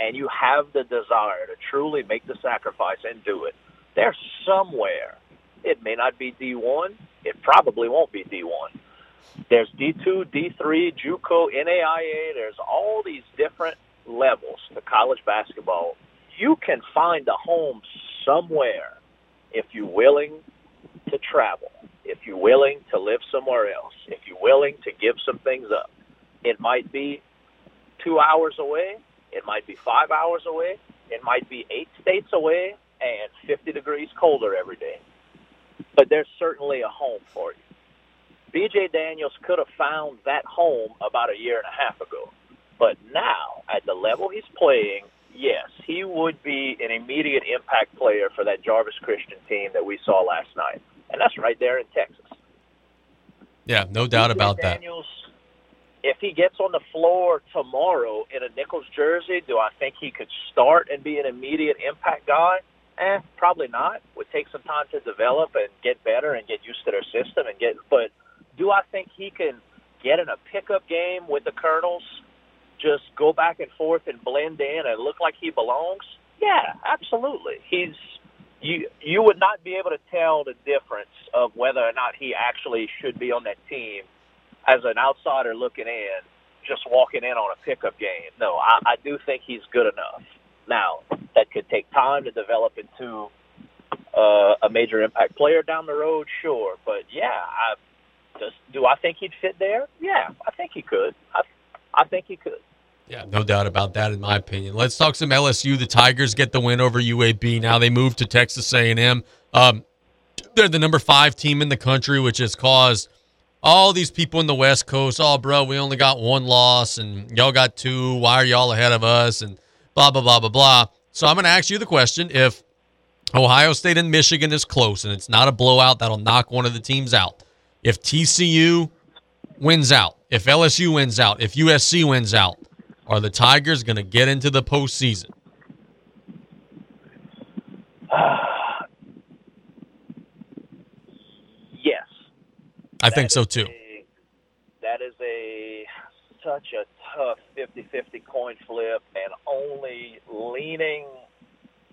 and you have the desire to truly make the sacrifice and do it, there's somewhere. It may not be D1. It probably won't be D1. There's D2, D3, JUCO, NAIA. There's all these different levels to college basketball. You can find a home somewhere if you're willing to travel, if you're willing to live somewhere else, if you're willing to give some things up. It might be two hours away, it might be five hours away, it might be eight states away and 50 degrees colder every day. But there's certainly a home for you. BJ Daniels could have found that home about a year and a half ago. But now, at the level he's playing, yes, he would be an immediate impact player for that Jarvis Christian team that we saw last night. And that's right there in Texas. Yeah, no doubt about Daniels, that. If he gets on the floor tomorrow in a Nicholls jersey, do I think he could start and be an immediate impact guy? Eh, probably not. Would take some time to develop and get better and get used to their system and get. But do I think he can get in a pickup game with the Colonels just go back and forth and blend in and look like he belongs? Yeah, absolutely. He's you you would not be able to tell the difference of whether or not he actually should be on that team as an outsider looking in, just walking in on a pickup game. No, I, I do think he's good enough. Now that could take time to develop into uh, a major impact player down the road, sure. But yeah, I just do I think he'd fit there? Yeah, I think he could. I I think he could. Yeah, no doubt about that. In my opinion, let's talk some LSU. The Tigers get the win over UAB. Now they move to Texas A&M. Um, they're the number five team in the country, which has caused all these people in the West Coast. Oh, bro, we only got one loss, and y'all got two. Why are y'all ahead of us? And blah blah blah blah blah. So I'm going to ask you the question: If Ohio State and Michigan is close and it's not a blowout, that'll knock one of the teams out. If TCU wins out, if LSU wins out, if USC wins out, are the Tigers going to get into the postseason? yes. I think so too. A, that is a such a tough 50-50 coin flip and only leaning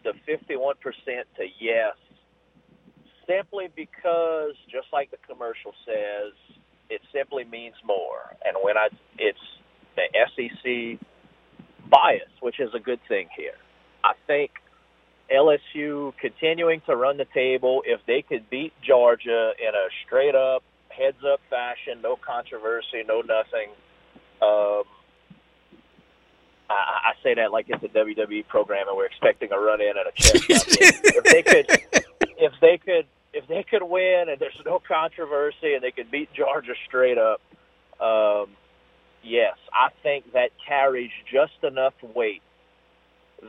the 51% to yes simply because just like the commercial says it simply means more and when I it's the SEC bias, which is a good thing here. I think LSU continuing to run the table, if they could beat Georgia in a straight up, heads up fashion, no controversy, no nothing, um, I, I say that like it's a WWE program and we're expecting a run in and a chest. if they could, if they could, if they could win and there's no controversy and they could beat Georgia straight up, um, yes, I think that carries just enough weight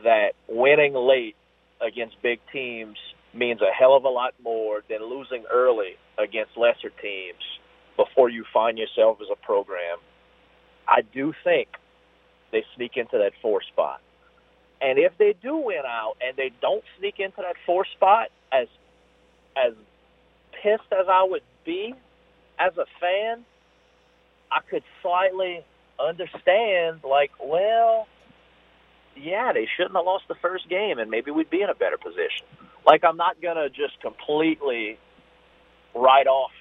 that winning late against big teams means a hell of a lot more than losing early against lesser teams before you find yourself as a program. I do think they sneak into that four spot. And if they do win out and they don't sneak into that four spot, as as pissed as I would be as a fan, I could slightly understand like, well, yeah, they shouldn't have lost the first game and maybe we'd be in a better position. Like I'm not gonna just completely write off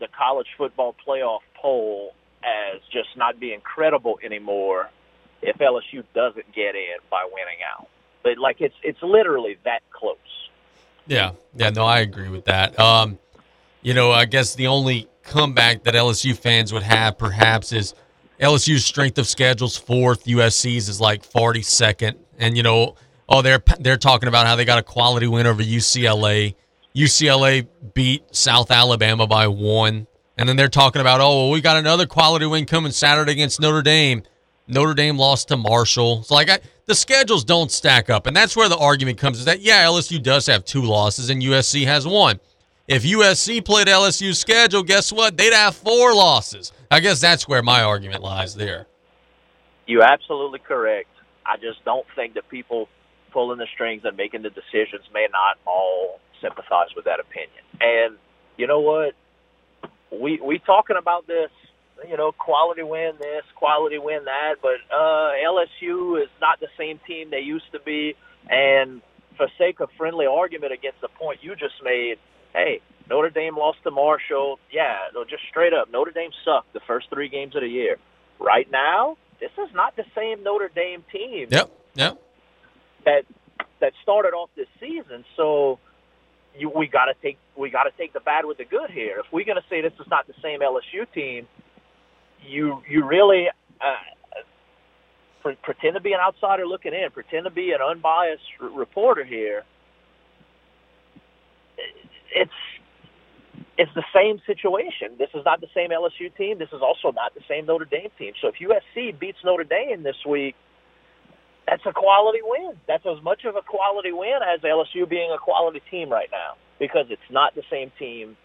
the college football playoff poll as just not being credible anymore if LSU doesn't get in by winning out. But like it's it's literally that close. Yeah, yeah, no, I agree with that. Um, you know, I guess the only comeback that LSU fans would have perhaps is LSU's strength of schedule's fourth, USC's is like forty second, and you know, oh, they're they're talking about how they got a quality win over UCLA. UCLA beat South Alabama by one. And then they're talking about, oh, well, we got another quality win coming Saturday against Notre Dame. Notre Dame lost to Marshall. So, like, I, the schedules don't stack up. And that's where the argument comes is that, yeah, LSU does have two losses and USC has one. If USC played LSU's schedule, guess what? They'd have four losses. I guess that's where my argument lies there. You're absolutely correct. I just don't think that people pulling the strings and making the decisions may not all sympathize with that opinion. And you know what? We we talking about this, you know, quality win this, quality win that, but uh LSU is not the same team they used to be and for sake of friendly argument against the point you just made, hey, Notre Dame lost to Marshall. Yeah, no, just straight up, Notre Dame sucked the first three games of the year. Right now, this is not the same Notre Dame team. Yep. Yep. That that started off this season. So you, we got to take we got to take the bad with the good here. If we're going to say this is not the same LSU team, you you really uh, pre- pretend to be an outsider looking in, pretend to be an unbiased r- reporter here. It's it's the same situation. This is not the same LSU team. This is also not the same Notre Dame team. So if USC beats Notre Dame this week, that's a quality win. That's as much of a quality win as LSU being a quality team right now because it's not the same team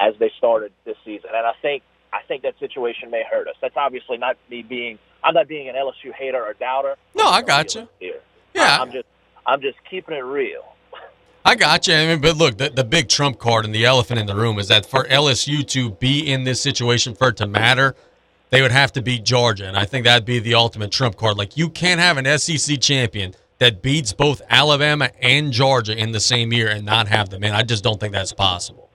as they started this season. And I think I think that situation may hurt us. That's obviously not me being I'm not being an LSU hater or doubter. No, I got you. Here. Yeah. I'm just I'm just keeping it real. I got you. I mean, but look, the, the big trump card and the elephant in the room is that for LSU to be in this situation, for it to matter, they would have to beat Georgia. And I think that'd be the ultimate trump card. Like, you can't have an SEC champion that beats both Alabama and Georgia in the same year and not have them. And I just don't think that's possible.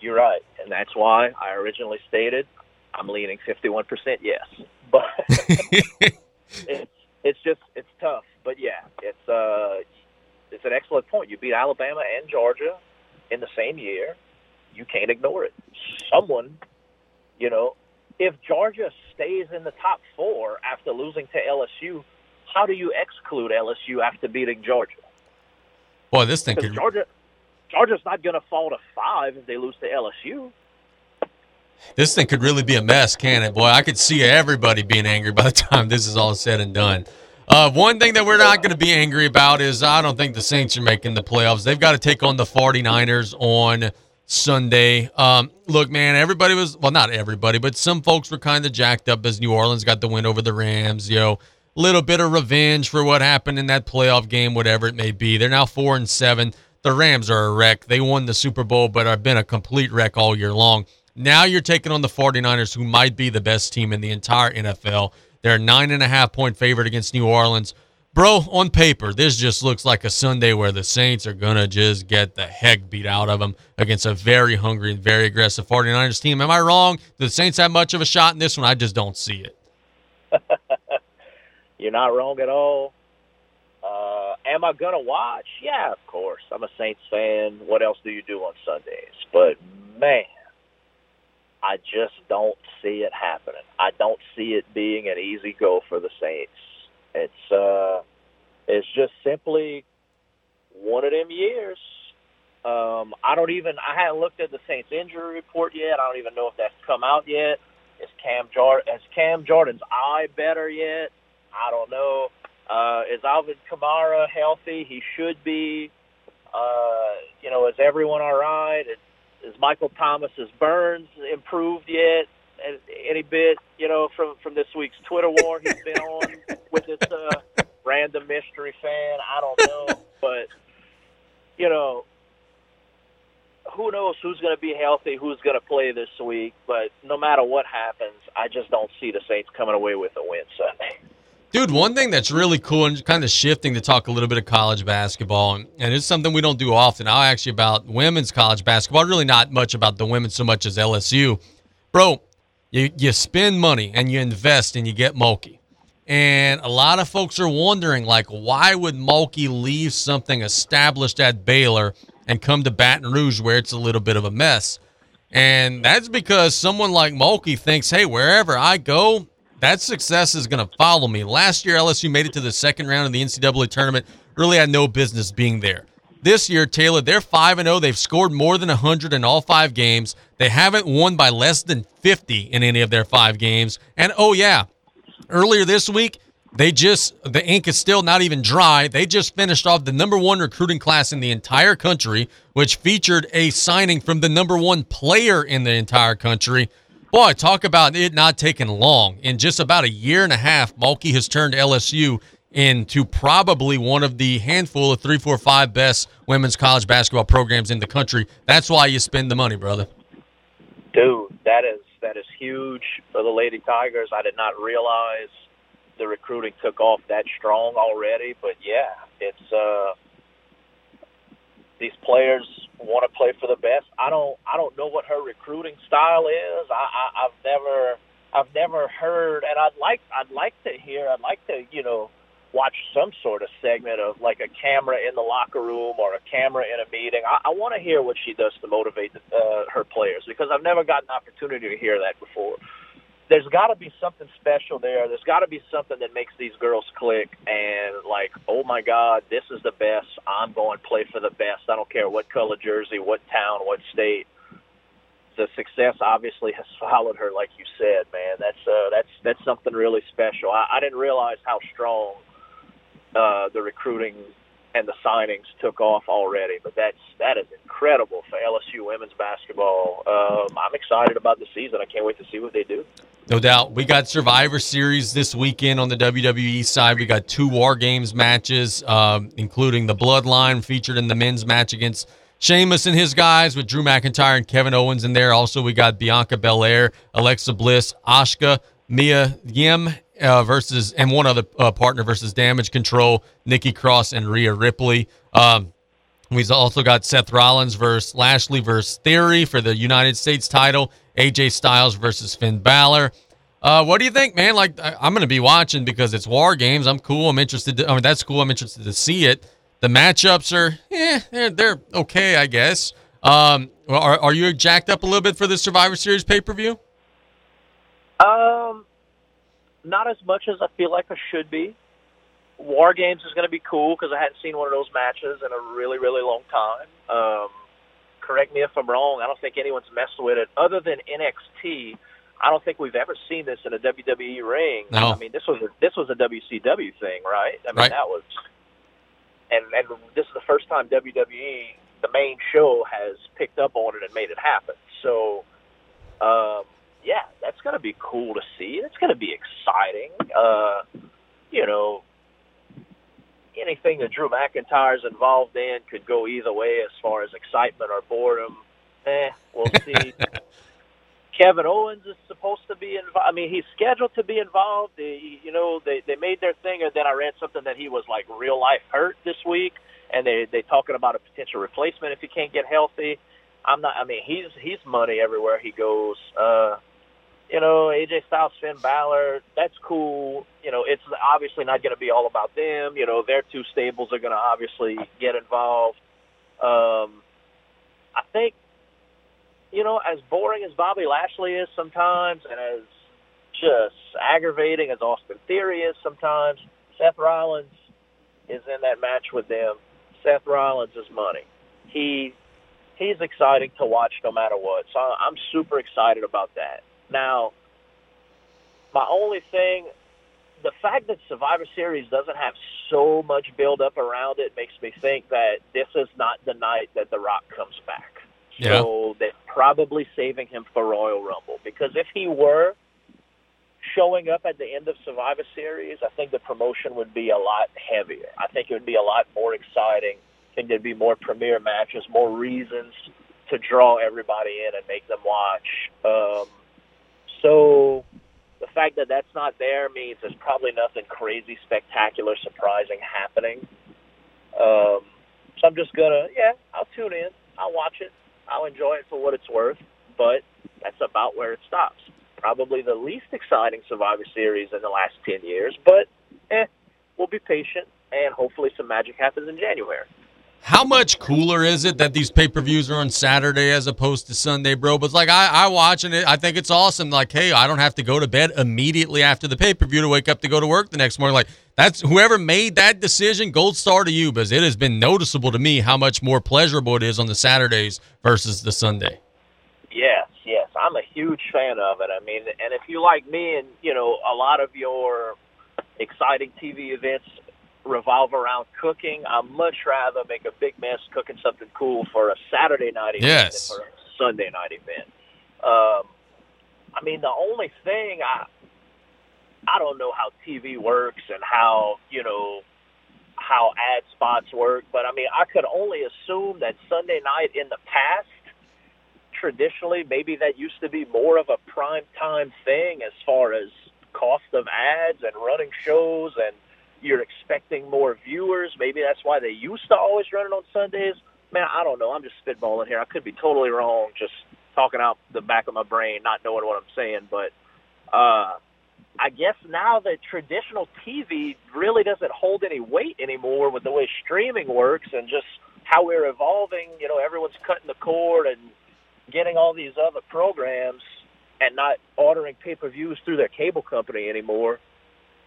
You're right. And that's why I originally stated I'm leaning 51% yes. But it's, it's just, it's tough. But yeah, it's, uh, an excellent point. You beat Alabama and Georgia in the same year. You can't ignore it. Someone, you know, if Georgia stays in the top four after losing to LSU, how do you exclude LSU after beating Georgia? Boy, this thing could. Georgia, Georgia's not going to fall to five if they lose to LSU. This thing could really be a mess, can it? Boy, I could see everybody being angry by the time this is all said and done. Uh, one thing that we're not going to be angry about is I don't think the Saints are making the playoffs. They've got to take on the 49ers on Sunday. Um, look, man, everybody was, well, not everybody, but some folks were kind of jacked up as New Orleans got the win over the Rams. You know, little bit of revenge for what happened in that playoff game, whatever it may be. They're now four and seven. The Rams are a wreck. They won the Super Bowl, but have been a complete wreck all year long. Now you're taking on the 49ers, who might be the best team in the entire NFL. They're a nine and a half point favorite against New Orleans. Bro, on paper, this just looks like a Sunday where the Saints are going to just get the heck beat out of them against a very hungry and very aggressive 49ers team. Am I wrong? Do the Saints have much of a shot in this one? I just don't see it. You're not wrong at all. Uh, am I gonna watch? Yeah, of course. I'm a Saints fan. What else do you do on Sundays? But man, I just don't see it happening. I don't see it being an easy go for the Saints. It's uh, it's just simply one of them years. Um, I don't even. I haven't looked at the Saints injury report yet. I don't even know if that's come out yet. Is Cam Jordan? Is Cam Jordan's eye better yet? I don't know. Uh, is Alvin Kamara healthy? He should be. Uh, you know, is everyone all right? Is, is Michael Thomas, Thomas's burns improved yet? Any bit, you know, from from this week's Twitter war he's been on with this uh, random mystery fan. I don't know, but you know, who knows who's going to be healthy, who's going to play this week. But no matter what happens, I just don't see the Saints coming away with a win Sunday. Dude, one thing that's really cool and kind of shifting to talk a little bit of college basketball, and it's something we don't do often. I'll actually about women's college basketball, really not much about the women so much as LSU. Bro, you, you spend money and you invest and you get Mulkey. And a lot of folks are wondering, like, why would Mulkey leave something established at Baylor and come to Baton Rouge where it's a little bit of a mess? And that's because someone like Mulkey thinks, hey, wherever I go, that success is going to follow me. Last year, LSU made it to the second round of the NCAA tournament. Really had no business being there. This year, Taylor, they're 5 0. They've scored more than 100 in all five games. They haven't won by less than 50 in any of their five games. And oh, yeah, earlier this week, they just, the ink is still not even dry. They just finished off the number one recruiting class in the entire country, which featured a signing from the number one player in the entire country. Boy, talk about it not taking long. In just about a year and a half, Mulkey has turned LSU into probably one of the handful of three, four, five best women's college basketball programs in the country. That's why you spend the money, brother. Dude, that is that is huge for the Lady Tigers. I did not realize the recruiting took off that strong already, but yeah, it's uh these players want to play for the best. I don't I don't know what her recruiting style is. I, I I've never I've never heard, and I'd like I'd like to hear. I'd like to you know watch some sort of segment of like a camera in the locker room or a camera in a meeting. I, I want to hear what she does to motivate uh, her players because I've never gotten an opportunity to hear that before there's got to be something special there. There's got to be something that makes these girls click and like, oh my God, this is the best. I'm going to play for the best. I don't care what color jersey, what town, what state. The success obviously has followed her, like you said, man. That's uh, that's that's something really special. I, I didn't realize how strong uh, the recruiting and the signings took off already, but that's that is incredible for LSU women's basketball. Um, I'm excited about the season. I can't wait to see what they do. No doubt. We got Survivor Series this weekend on the WWE side. We got two War Games matches, um, including the Bloodline featured in the men's match against Sheamus and his guys with Drew McIntyre and Kevin Owens in there. Also, we got Bianca Belair, Alexa Bliss, Asuka, Mia Yim uh, versus, and one other uh, partner versus Damage Control, Nikki Cross and Rhea Ripley. Um, We've also got Seth Rollins versus Lashley versus Theory for the United States title. AJ Styles versus Finn Balor. Uh, what do you think, man? Like, I'm going to be watching because it's War Games. I'm cool. I'm interested. To, I mean, that's cool. I'm interested to see it. The matchups are, yeah, they're, they're okay, I guess. Um, are, are you jacked up a little bit for the Survivor Series pay per view? Um, not as much as I feel like I should be. War Games is going to be cool because I hadn't seen one of those matches in a really, really long time. Um, correct me if I'm wrong. I don't think anyone's messed with it other than NXT. I don't think we've ever seen this in a WWE ring. No. I mean, this was a, this was a WCW thing, right? I mean, Right. that was, and and this is the first time WWE, the main show, has picked up on it and made it happen. So, um, yeah, that's going to be cool to see. It's going to be exciting. Uh, you know, anything that Drew McIntyre's involved in could go either way as far as excitement or boredom. Eh, we'll see. Kevin Owens is supposed to be involved. I mean, he's scheduled to be involved. They, you know, they they made their thing, and then I read something that he was like real life hurt this week, and they they talking about a potential replacement if he can't get healthy. I'm not. I mean, he's he's money everywhere he goes. Uh, you know, AJ Styles, Finn Balor, that's cool. You know, it's obviously not going to be all about them. You know, their two stables are going to obviously get involved. Um, I think, you know, as boring as Bobby Lashley is sometimes, and as just aggravating as Austin Theory is sometimes, Seth Rollins is in that match with them. Seth Rollins is money. He he's exciting to watch no matter what. So I'm super excited about that. Now, my only thing, the fact that Survivor Series doesn't have so much build up around it makes me think that this is not the night that The Rock comes back. Yeah. So they're probably saving him for Royal Rumble because if he were showing up at the end of Survivor Series, I think the promotion would be a lot heavier. I think it would be a lot more exciting. I think there'd be more premier matches, more reasons to draw everybody in and make them watch. Um, so the fact that that's not there means there's probably nothing crazy, spectacular, surprising happening. Um, so I'm just gonna, yeah, I'll tune in, I'll watch it, I'll enjoy it for what it's worth, but that's about where it stops. Probably the least exciting Survivor Series in the last ten years, but eh, we'll be patient and hopefully some magic happens in January. How much cooler is it that these pay per views are on Saturday as opposed to Sunday, bro? But like I, I watching it, I think it's awesome. Like, hey, I don't have to go to bed immediately after the pay per view to wake up to go to work the next morning. Like, that's whoever made that decision, gold star to you, because it has been noticeable to me how much more pleasurable it is on the Saturdays versus the Sunday. Yes, yes, I'm a huge fan of it. I mean, and if you like me, and you know, a lot of your exciting TV events revolve around cooking, I'd much rather make a big mess cooking something cool for a Saturday night event Yes. than for a Sunday night event. Um, I mean, the only thing I I don't know how TV works and how you know how ad spots work, but I mean, I could only assume that Sunday night in the past, traditionally, maybe that used to be more of a prime time thing as far as cost of ads and running shows, and you're expecting more viewers. Maybe that's why they used to always run it on Sundays. Man, I don't know. I'm just spitballing here. I could be totally wrong, just talking out the back of my brain, not knowing what I'm saying, but. uh I guess now that traditional TV really doesn't hold any weight anymore with the way streaming works and just how we're evolving. You know, everyone's cutting the cord and getting all these other programs and not ordering pay per views through their cable company anymore.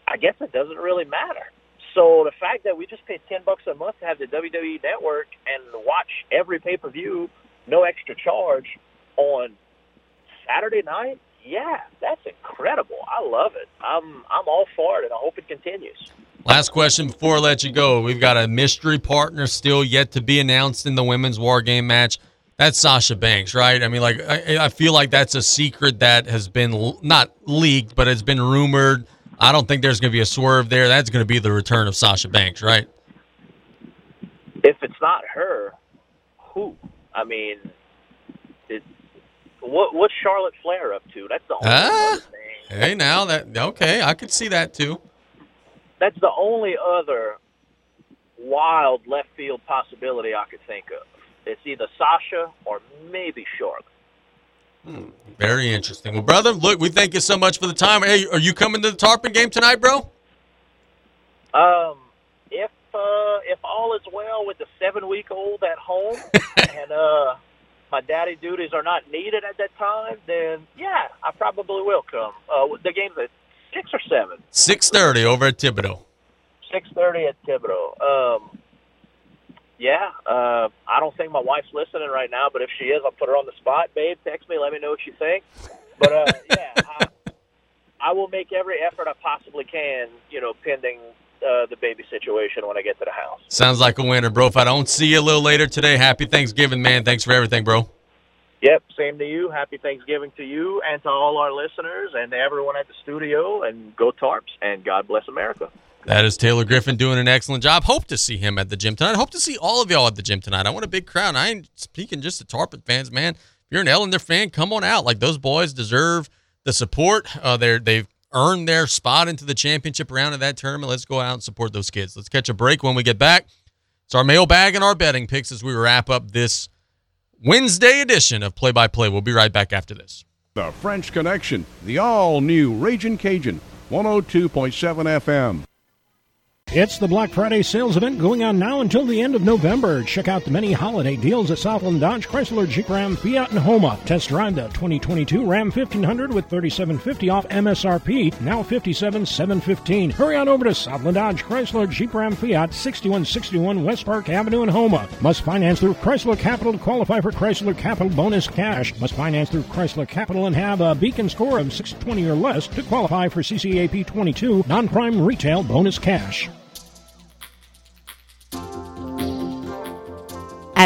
I guess it doesn't really matter. So the fact that we just pay ten bucks a month to have the WWE network and watch every pay per view, no extra charge on Saturday night, yeah, that's incredible. I love it. I'm I'm all for it, and I hope it continues. Last question before I let you go. We've got a mystery partner still yet to be announced in the women's war game match. That's Sasha Banks, right? I mean, like I, I feel like that's a secret that has been not leaked, but it's been rumored. I don't think there's going to be a swerve there. That's going to be the return of Sasha Banks, right? If it's not her, who? I mean, it, what what's Charlotte Flair up to? That's the only Ah, thing. hey, now that okay, I could see that too. That's the only other wild left field possibility I could think of. It's either Sasha or maybe Charlotte. Very interesting. Well, brother, look, we thank you so much for the time. Hey, are you coming to the Tarpon game tonight, bro? Um, if uh, if all is well with the seven week old at home and uh, my daddy duties are not needed at that time, then yeah, I probably will come. Uh, the game's at six or seven. Six thirty over at Thibodaux. Six thirty at Thibodaux. Um, yeah, uh, I don't think my wife's listening right now, but if she is, I'll put her on the spot. Babe, text me, let me know what you think. But uh, yeah, I, I will make every effort I possibly can. You know, pending uh, the baby situation when I get to the house. Sounds like a winner, bro. If I don't see you a little later today, happy Thanksgiving, man. Thanks for everything, bro. Yep, same to you. Happy Thanksgiving to you and to all our listeners and to everyone at the studio. And go Tarps and God bless America. That is Taylor Griffin doing an excellent job. Hope to see him at the gym tonight. Hope to see all of y'all at the gym tonight. I want a big crowd. I ain't speaking just to Tarpon fans, man. If you're an Ellender fan, come on out. Like those boys deserve the support. Uh, they're they've earned their spot into the championship round of that tournament. Let's go out and support those kids. Let's catch a break when we get back. It's our mailbag and our betting picks as we wrap up this Wednesday edition of Play by Play. We'll be right back after this. The French Connection, the all new Raging Cajun, 102.7 FM. It's the Black Friday sales event going on now until the end of November. Check out the many holiday deals at Southland Dodge, Chrysler, Jeep Ram, Fiat, and Houma. Test drive the 2022 Ram 1500 with 3750 off MSRP, now 57715. Hurry on over to Southland Dodge, Chrysler, Jeep Ram, Fiat, 6161 West Park Avenue in Houma. Must finance through Chrysler Capital to qualify for Chrysler Capital bonus cash. Must finance through Chrysler Capital and have a beacon score of 620 or less to qualify for CCAP 22 non-prime retail bonus cash.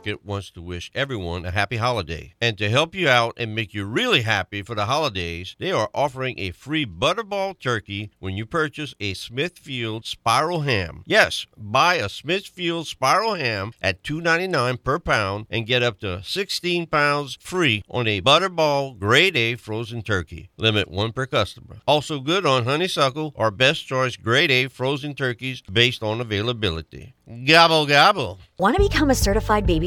Supermarket wants to wish everyone a happy holiday. And to help you out and make you really happy for the holidays, they are offering a free Butterball turkey when you purchase a Smithfield Spiral Ham. Yes, buy a Smithfield Spiral Ham at $2.99 per pound and get up to 16 pounds free on a Butterball Grade A frozen turkey. Limit one per customer. Also good on Honeysuckle or Best Choice Grade A frozen turkeys based on availability. Gobble gobble. Want to become a certified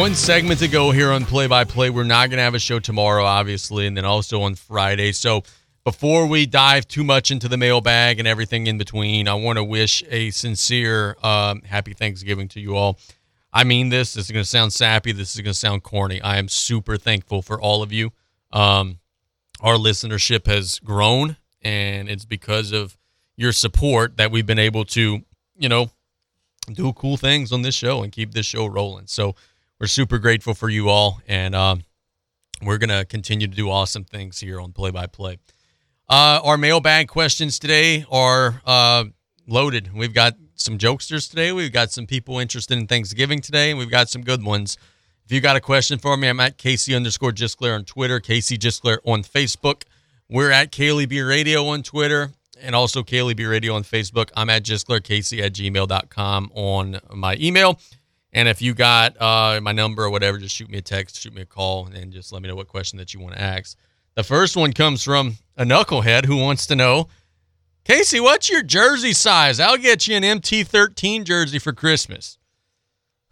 One segment to go here on Play by Play. We're not going to have a show tomorrow, obviously, and then also on Friday. So before we dive too much into the mailbag and everything in between, I want to wish a sincere um, happy Thanksgiving to you all. I mean this. This is going to sound sappy. This is going to sound corny. I am super thankful for all of you. Um, our listenership has grown, and it's because of your support that we've been able to, you know, do cool things on this show and keep this show rolling. So we're super grateful for you all, and um, we're gonna continue to do awesome things here on Play by Play. Our mailbag questions today are uh, loaded. We've got some jokesters today. We've got some people interested in Thanksgiving today, and we've got some good ones. If you got a question for me, I'm at Casey underscore Gisclair on Twitter, Casey Gisclair on Facebook. We're at KLEB Radio on Twitter and also KLEB Radio on Facebook. I'm at Gisclair Casey at gmail.com on my email. And if you got uh, my number or whatever, just shoot me a text, shoot me a call, and just let me know what question that you want to ask. The first one comes from a knucklehead who wants to know, Casey, what's your jersey size? I'll get you an MT13 jersey for Christmas.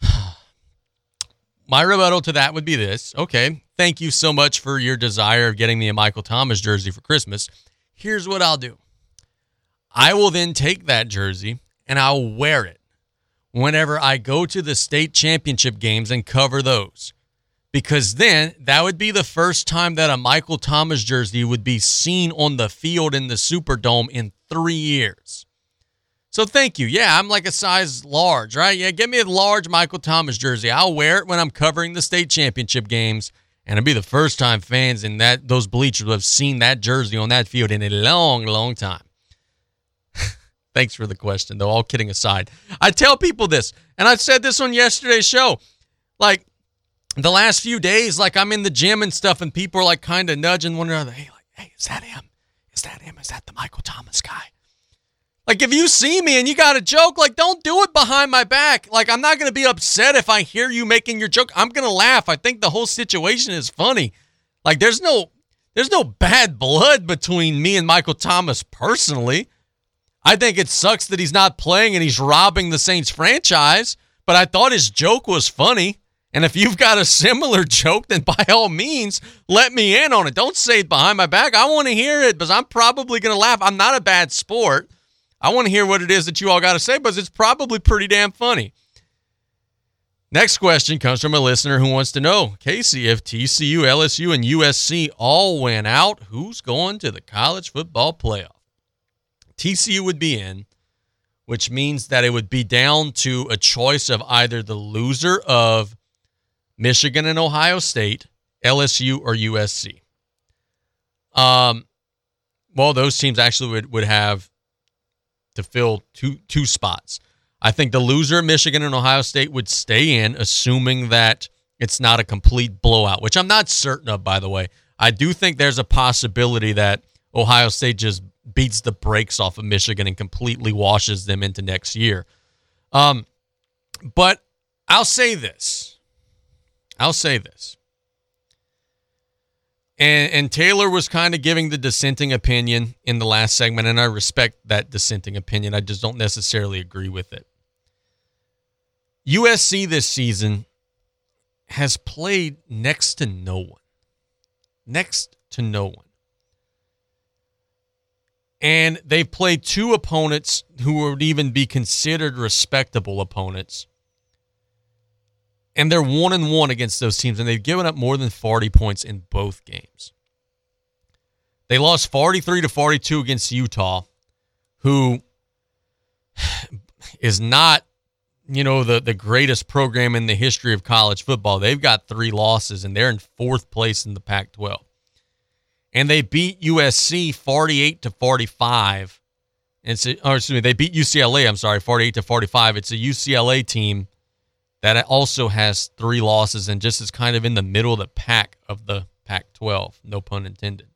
my rebuttal to that would be this. Okay, thank you so much for your desire of getting me a Michael Thomas jersey for Christmas. Here's what I'll do I will then take that jersey and I'll wear it whenever I go to the state championship games and cover those. Because then that would be the first time that a Michael Thomas jersey would be seen on the field in the Superdome in three years. So thank you. Yeah, I'm like a size large, right? Yeah, give me a large Michael Thomas jersey. I'll wear it when I'm covering the state championship games. And it'll be the first time fans in that those bleachers will have seen that jersey on that field in a long, long time. Thanks for the question, though. All kidding aside, I tell people this, and I said this on yesterday's show. Like the last few days, like I'm in the gym and stuff, and people are like kind of nudging one another. Hey, like, hey, is that him? Is that him? Is that the Michael Thomas guy? Like, if you see me and you got a joke, like, don't do it behind my back. Like, I'm not going to be upset if I hear you making your joke. I'm going to laugh. I think the whole situation is funny. Like, there's no, there's no bad blood between me and Michael Thomas personally. I think it sucks that he's not playing and he's robbing the Saints franchise, but I thought his joke was funny. And if you've got a similar joke, then by all means, let me in on it. Don't say it behind my back. I want to hear it because I'm probably going to laugh. I'm not a bad sport. I want to hear what it is that you all got to say because it's probably pretty damn funny. Next question comes from a listener who wants to know Casey, if TCU, LSU, and USC all went out, who's going to the college football playoff? TCU would be in, which means that it would be down to a choice of either the loser of Michigan and Ohio State, LSU, or USC. Um, well, those teams actually would, would have to fill two two spots. I think the loser, of Michigan and Ohio State, would stay in, assuming that it's not a complete blowout, which I'm not certain of, by the way. I do think there's a possibility that Ohio State just beats the brakes off of Michigan and completely washes them into next year. Um, but I'll say this. I'll say this. And, and Taylor was kind of giving the dissenting opinion in the last segment, and I respect that dissenting opinion. I just don't necessarily agree with it. USC this season has played next to no one. Next to no one. And they've played two opponents who would even be considered respectable opponents. And they're one and one against those teams, and they've given up more than 40 points in both games. They lost 43 to 42 against Utah, who is not, you know, the, the greatest program in the history of college football. They've got three losses, and they're in fourth place in the Pac 12 and they beat USC 48 to 45. It's a, or excuse me, they beat UCLA. I'm sorry, 48 to 45. It's a UCLA team that also has three losses and just is kind of in the middle of the pack of the Pac-12. No pun intended.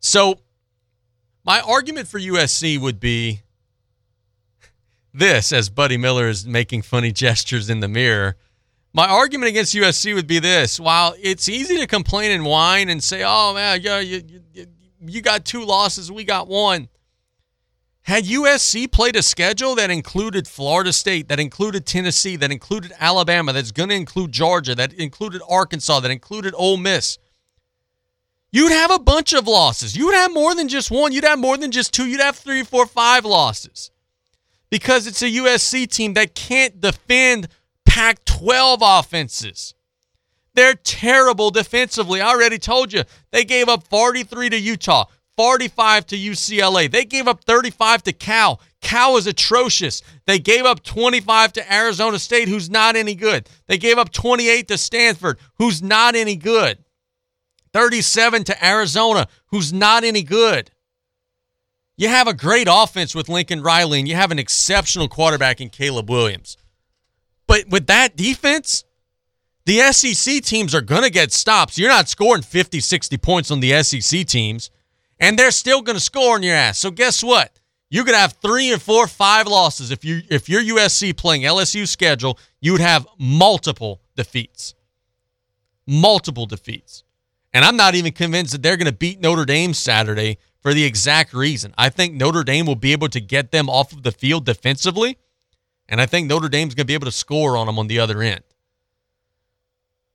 So, my argument for USC would be this: as Buddy Miller is making funny gestures in the mirror. My argument against USC would be this: while it's easy to complain and whine and say, "Oh man, yeah, you, you, you got two losses, we got one," had USC played a schedule that included Florida State, that included Tennessee, that included Alabama, that's going to include Georgia, that included Arkansas, that included Ole Miss, you'd have a bunch of losses. You would have more than just one. You'd have more than just two. You'd have three, four, five losses because it's a USC team that can't defend Pac 12 offenses. They're terrible defensively. I already told you. They gave up 43 to Utah, 45 to UCLA. They gave up 35 to Cal. Cal is atrocious. They gave up 25 to Arizona State, who's not any good. They gave up 28 to Stanford, who's not any good. 37 to Arizona, who's not any good. You have a great offense with Lincoln Riley, and you have an exceptional quarterback in Caleb Williams. But with that defense, the SEC teams are going to get stops. You're not scoring 50, 60 points on the SEC teams, and they're still going to score on your ass. So guess what? You're going to have three or four, five losses. If you if you're USC playing LSU schedule, you would have multiple defeats, multiple defeats. And I'm not even convinced that they're going to beat Notre Dame Saturday for the exact reason. I think Notre Dame will be able to get them off of the field defensively and I think Notre Dame's going to be able to score on them on the other end.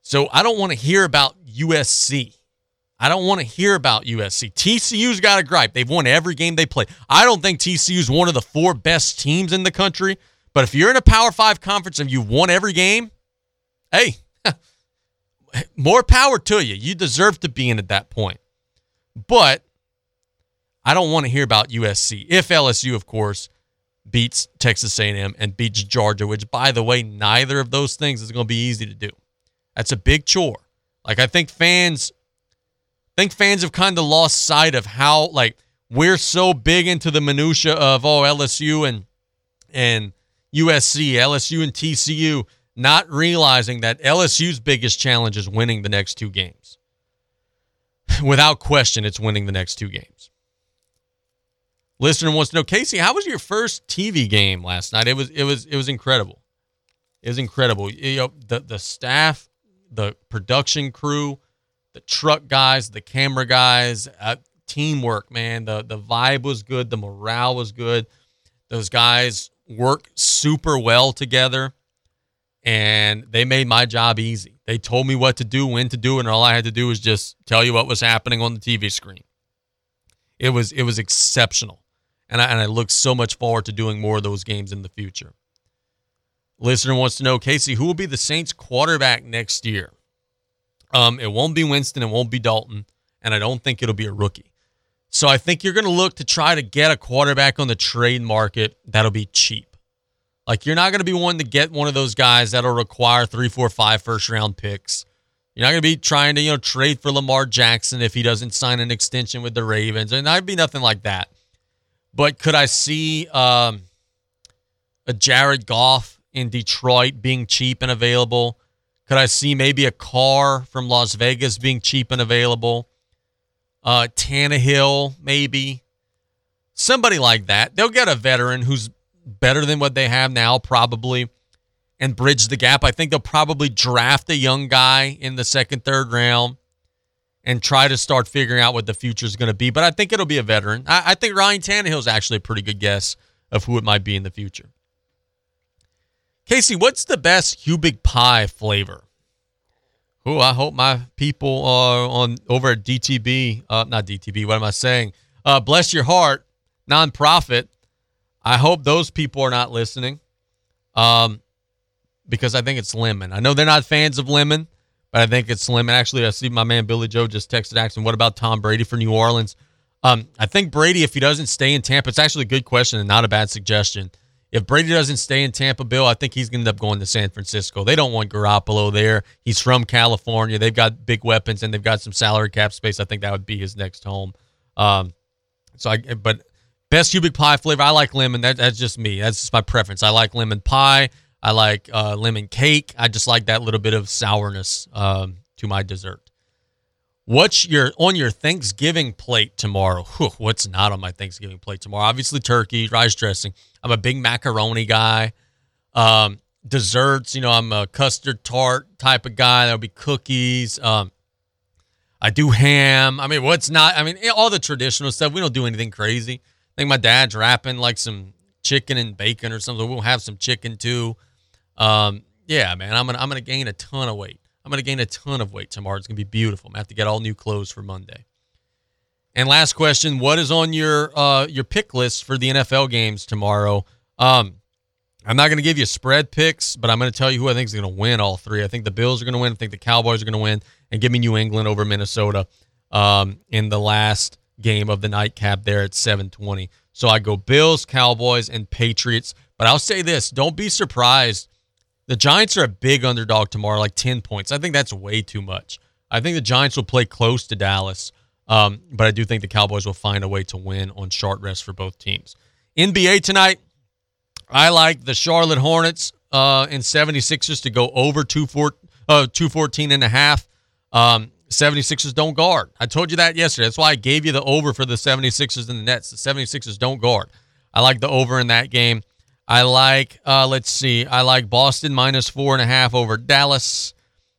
So I don't want to hear about USC. I don't want to hear about USC. TCU's got a gripe. They've won every game they play. I don't think TCU's one of the four best teams in the country. But if you're in a Power Five conference and you've won every game, hey, more power to you. You deserve to be in at that point. But I don't want to hear about USC. If LSU, of course, beats Texas A&M and beats Georgia, which by the way, neither of those things is going to be easy to do. That's a big chore. Like I think fans think fans have kind of lost sight of how like we're so big into the minutia of oh LSU and and USC, LSU and TCU, not realizing that LSU's biggest challenge is winning the next two games. Without question, it's winning the next two games. Listener wants to know, Casey, how was your first TV game last night? It was it was it was incredible. It was incredible. You know, the the staff, the production crew, the truck guys, the camera guys, uh, teamwork, man. The the vibe was good, the morale was good. Those guys work super well together. and they made my job easy. They told me what to do, when to do, and all I had to do was just tell you what was happening on the TV screen. It was it was exceptional, and I and I look so much forward to doing more of those games in the future. Listener wants to know, Casey, who will be the Saints quarterback next year? Um, it won't be Winston, it won't be Dalton, and I don't think it'll be a rookie. So I think you're going to look to try to get a quarterback on the trade market that'll be cheap. Like you're not going to be one to get one of those guys that'll require three, four, five first round picks. You're not going to be trying to you know trade for Lamar Jackson if he doesn't sign an extension with the Ravens, and I'd be nothing like that. But could I see um, a Jared Goff in Detroit being cheap and available? Could I see maybe a Carr from Las Vegas being cheap and available? Uh, Tannehill, maybe. Somebody like that. They'll get a veteran who's better than what they have now, probably, and bridge the gap. I think they'll probably draft a young guy in the second, third round and try to start figuring out what the future is going to be. But I think it'll be a veteran. I, I think Ryan Tannehill is actually a pretty good guess of who it might be in the future. Casey, what's the best Hubig pie flavor? Oh, I hope my people are on over at DTB, uh, not DTB, what am I saying? Uh, Bless Your Heart, nonprofit. I hope those people are not listening um, because I think it's lemon. I know they're not fans of lemon, but I think it's lemon. Actually, I see my man Billy Joe just texted Axon, what about Tom Brady for New Orleans? Um, I think Brady, if he doesn't stay in Tampa, it's actually a good question and not a bad suggestion. If Brady doesn't stay in Tampa, Bill, I think he's going to end up going to San Francisco. They don't want Garoppolo there. He's from California. They've got big weapons and they've got some salary cap space. I think that would be his next home. Um, so I, but best Hubig pie flavor, I like lemon. That, that's just me. That's just my preference. I like lemon pie. I like uh, lemon cake. I just like that little bit of sourness um, to my dessert. What's your on your Thanksgiving plate tomorrow? Whew, what's not on my Thanksgiving plate tomorrow? Obviously, turkey, rice dressing. I'm a big macaroni guy. Um, desserts, you know, I'm a custard tart type of guy. There'll be cookies. Um, I do ham. I mean, what's not? I mean, all the traditional stuff. We don't do anything crazy. I think my dad's wrapping like some chicken and bacon or something. We'll have some chicken too. Um, yeah, man, I'm gonna I'm gonna gain a ton of weight. I'm to gain a ton of weight tomorrow. It's to be beautiful. I'm to have to get all new clothes for Monday. And last question, what is on your uh, your pick list for the NFL games tomorrow? Um, I'm not going to give you spread picks, but I'm going to tell you who I think is going to win all three. I think the Bills are going to win. I think the Cowboys are going to win, and give me New England over Minnesota um, in the last game of the nightcap there at 7:20. So I go Bills, Cowboys, and Patriots. But I'll say this: don't be surprised the Giants are a big underdog tomorrow, like 10 points. I think that's way too much. I think the Giants will play close to Dallas, um, but I do think the Cowboys will find a way to win on short rest for both teams. NBA tonight, I like the Charlotte Hornets uh, and 76ers to go over 214, uh, 214 and a half. Um, 76ers don't guard. I told you that yesterday. That's why I gave you the over for the 76ers and the Nets. The 76ers don't guard. I like the over in that game. I like, uh, let's see, I like Boston minus four and a half over Dallas.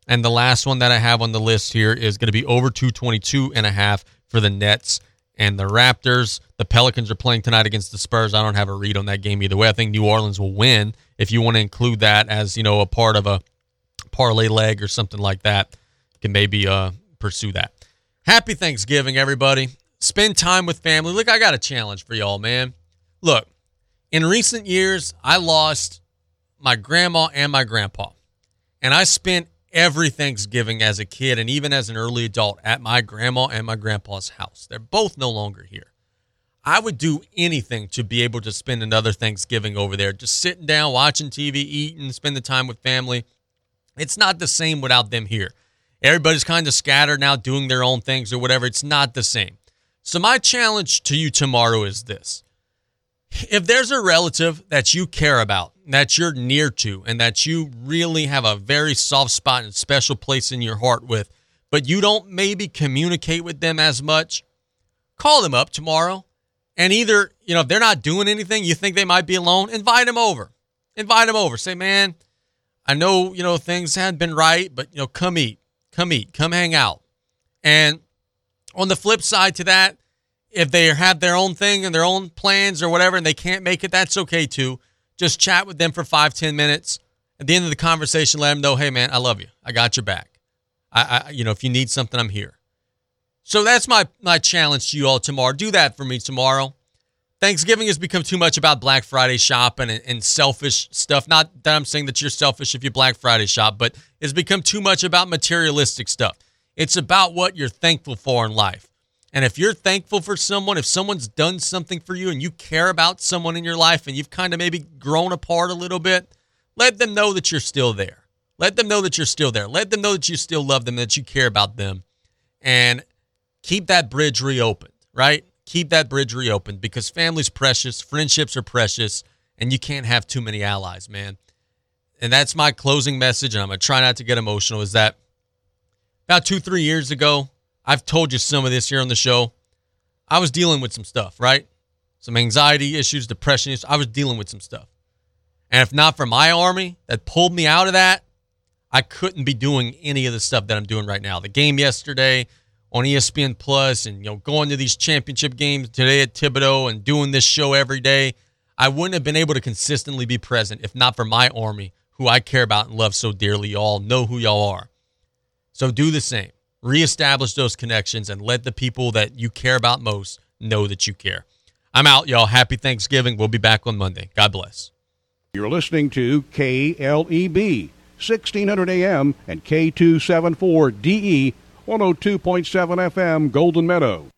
And the last one that I have on the list here is going to be over 222 and a half for the Nets and the Raptors. The Pelicans are playing tonight against the Spurs. I don't have a read on that game either way. I think New Orleans will win. If you want to include that as, you know, a part of a parlay leg or something like that, you can maybe uh, pursue that. Happy Thanksgiving, everybody. Spend time with family. Look, I got a challenge for y'all, man. Look, in recent years, I lost my grandma and my grandpa. And I spent every Thanksgiving as a kid and even as an early adult at my grandma and my grandpa's house. They're both no longer here. I would do anything to be able to spend another Thanksgiving over there, just sitting down, watching TV, eating, spending time with family. It's not the same without them here. Everybody's kind of scattered now, doing their own things or whatever. It's not the same. So, my challenge to you tomorrow is this if there's a relative that you care about, that you're near to, and that you really have a very soft spot and special place in your heart with, but you don't maybe communicate with them as much, call them up tomorrow. And either, you know, if they're not doing anything, you think they might be alone, invite them over. Invite them over. Say, man, I know, you know, things hadn't been right, but, you know, come eat. Come eat. Come hang out. And on the flip side to that, if they have their own thing and their own plans or whatever and they can't make it, that's okay too. Just chat with them for five, ten minutes At the end of the conversation, let them know, hey man, I love you. I got your back. I, I you know, if you need something, I'm here. So that's my my challenge to you all tomorrow. Do that for me tomorrow. Thanksgiving has become too much about Black Friday shopping and, and, selfish stuff. Not that I'm saying that you're selfish if you Black Friday shop, but it's become too much about materialistic stuff. It's about what you're thankful for in life. And if you're thankful for someone, if someone's done something for you and you care about someone in your life and you've kind of maybe grown apart a little bit, let them know that you're still there. Let them know that you're still there. Let them know that you still love them, that you care about them. And keep that bridge reopened, right? keep that bridge reopened because family's precious, friendships are precious, and you can't have too many allies, man. And that's my closing message, and I'm going to try not to get emotional, is that about two, three years ago, I've told you some of this here on the show. I was dealing with some stuff, right? Some anxiety issues, depression issues. I was dealing with some stuff. And if not for my army that pulled me out of that, I couldn't be doing any of the stuff that I'm doing right now. The game yesterday, on ESPN Plus and you know going to these championship games today at Thibodaux and doing this show every day, I wouldn't have been able to consistently be present if not for my army, who I care about and love so dearly. Y'all know who y'all are. So do the same. Reestablish those connections and let the people that you care about most know that you care. I'm out, y'all. Happy Thanksgiving. We'll be back on Monday. God bless. You're listening to KLEB, 1600 AM and K274DE 102.7 FM, Golden Meadow.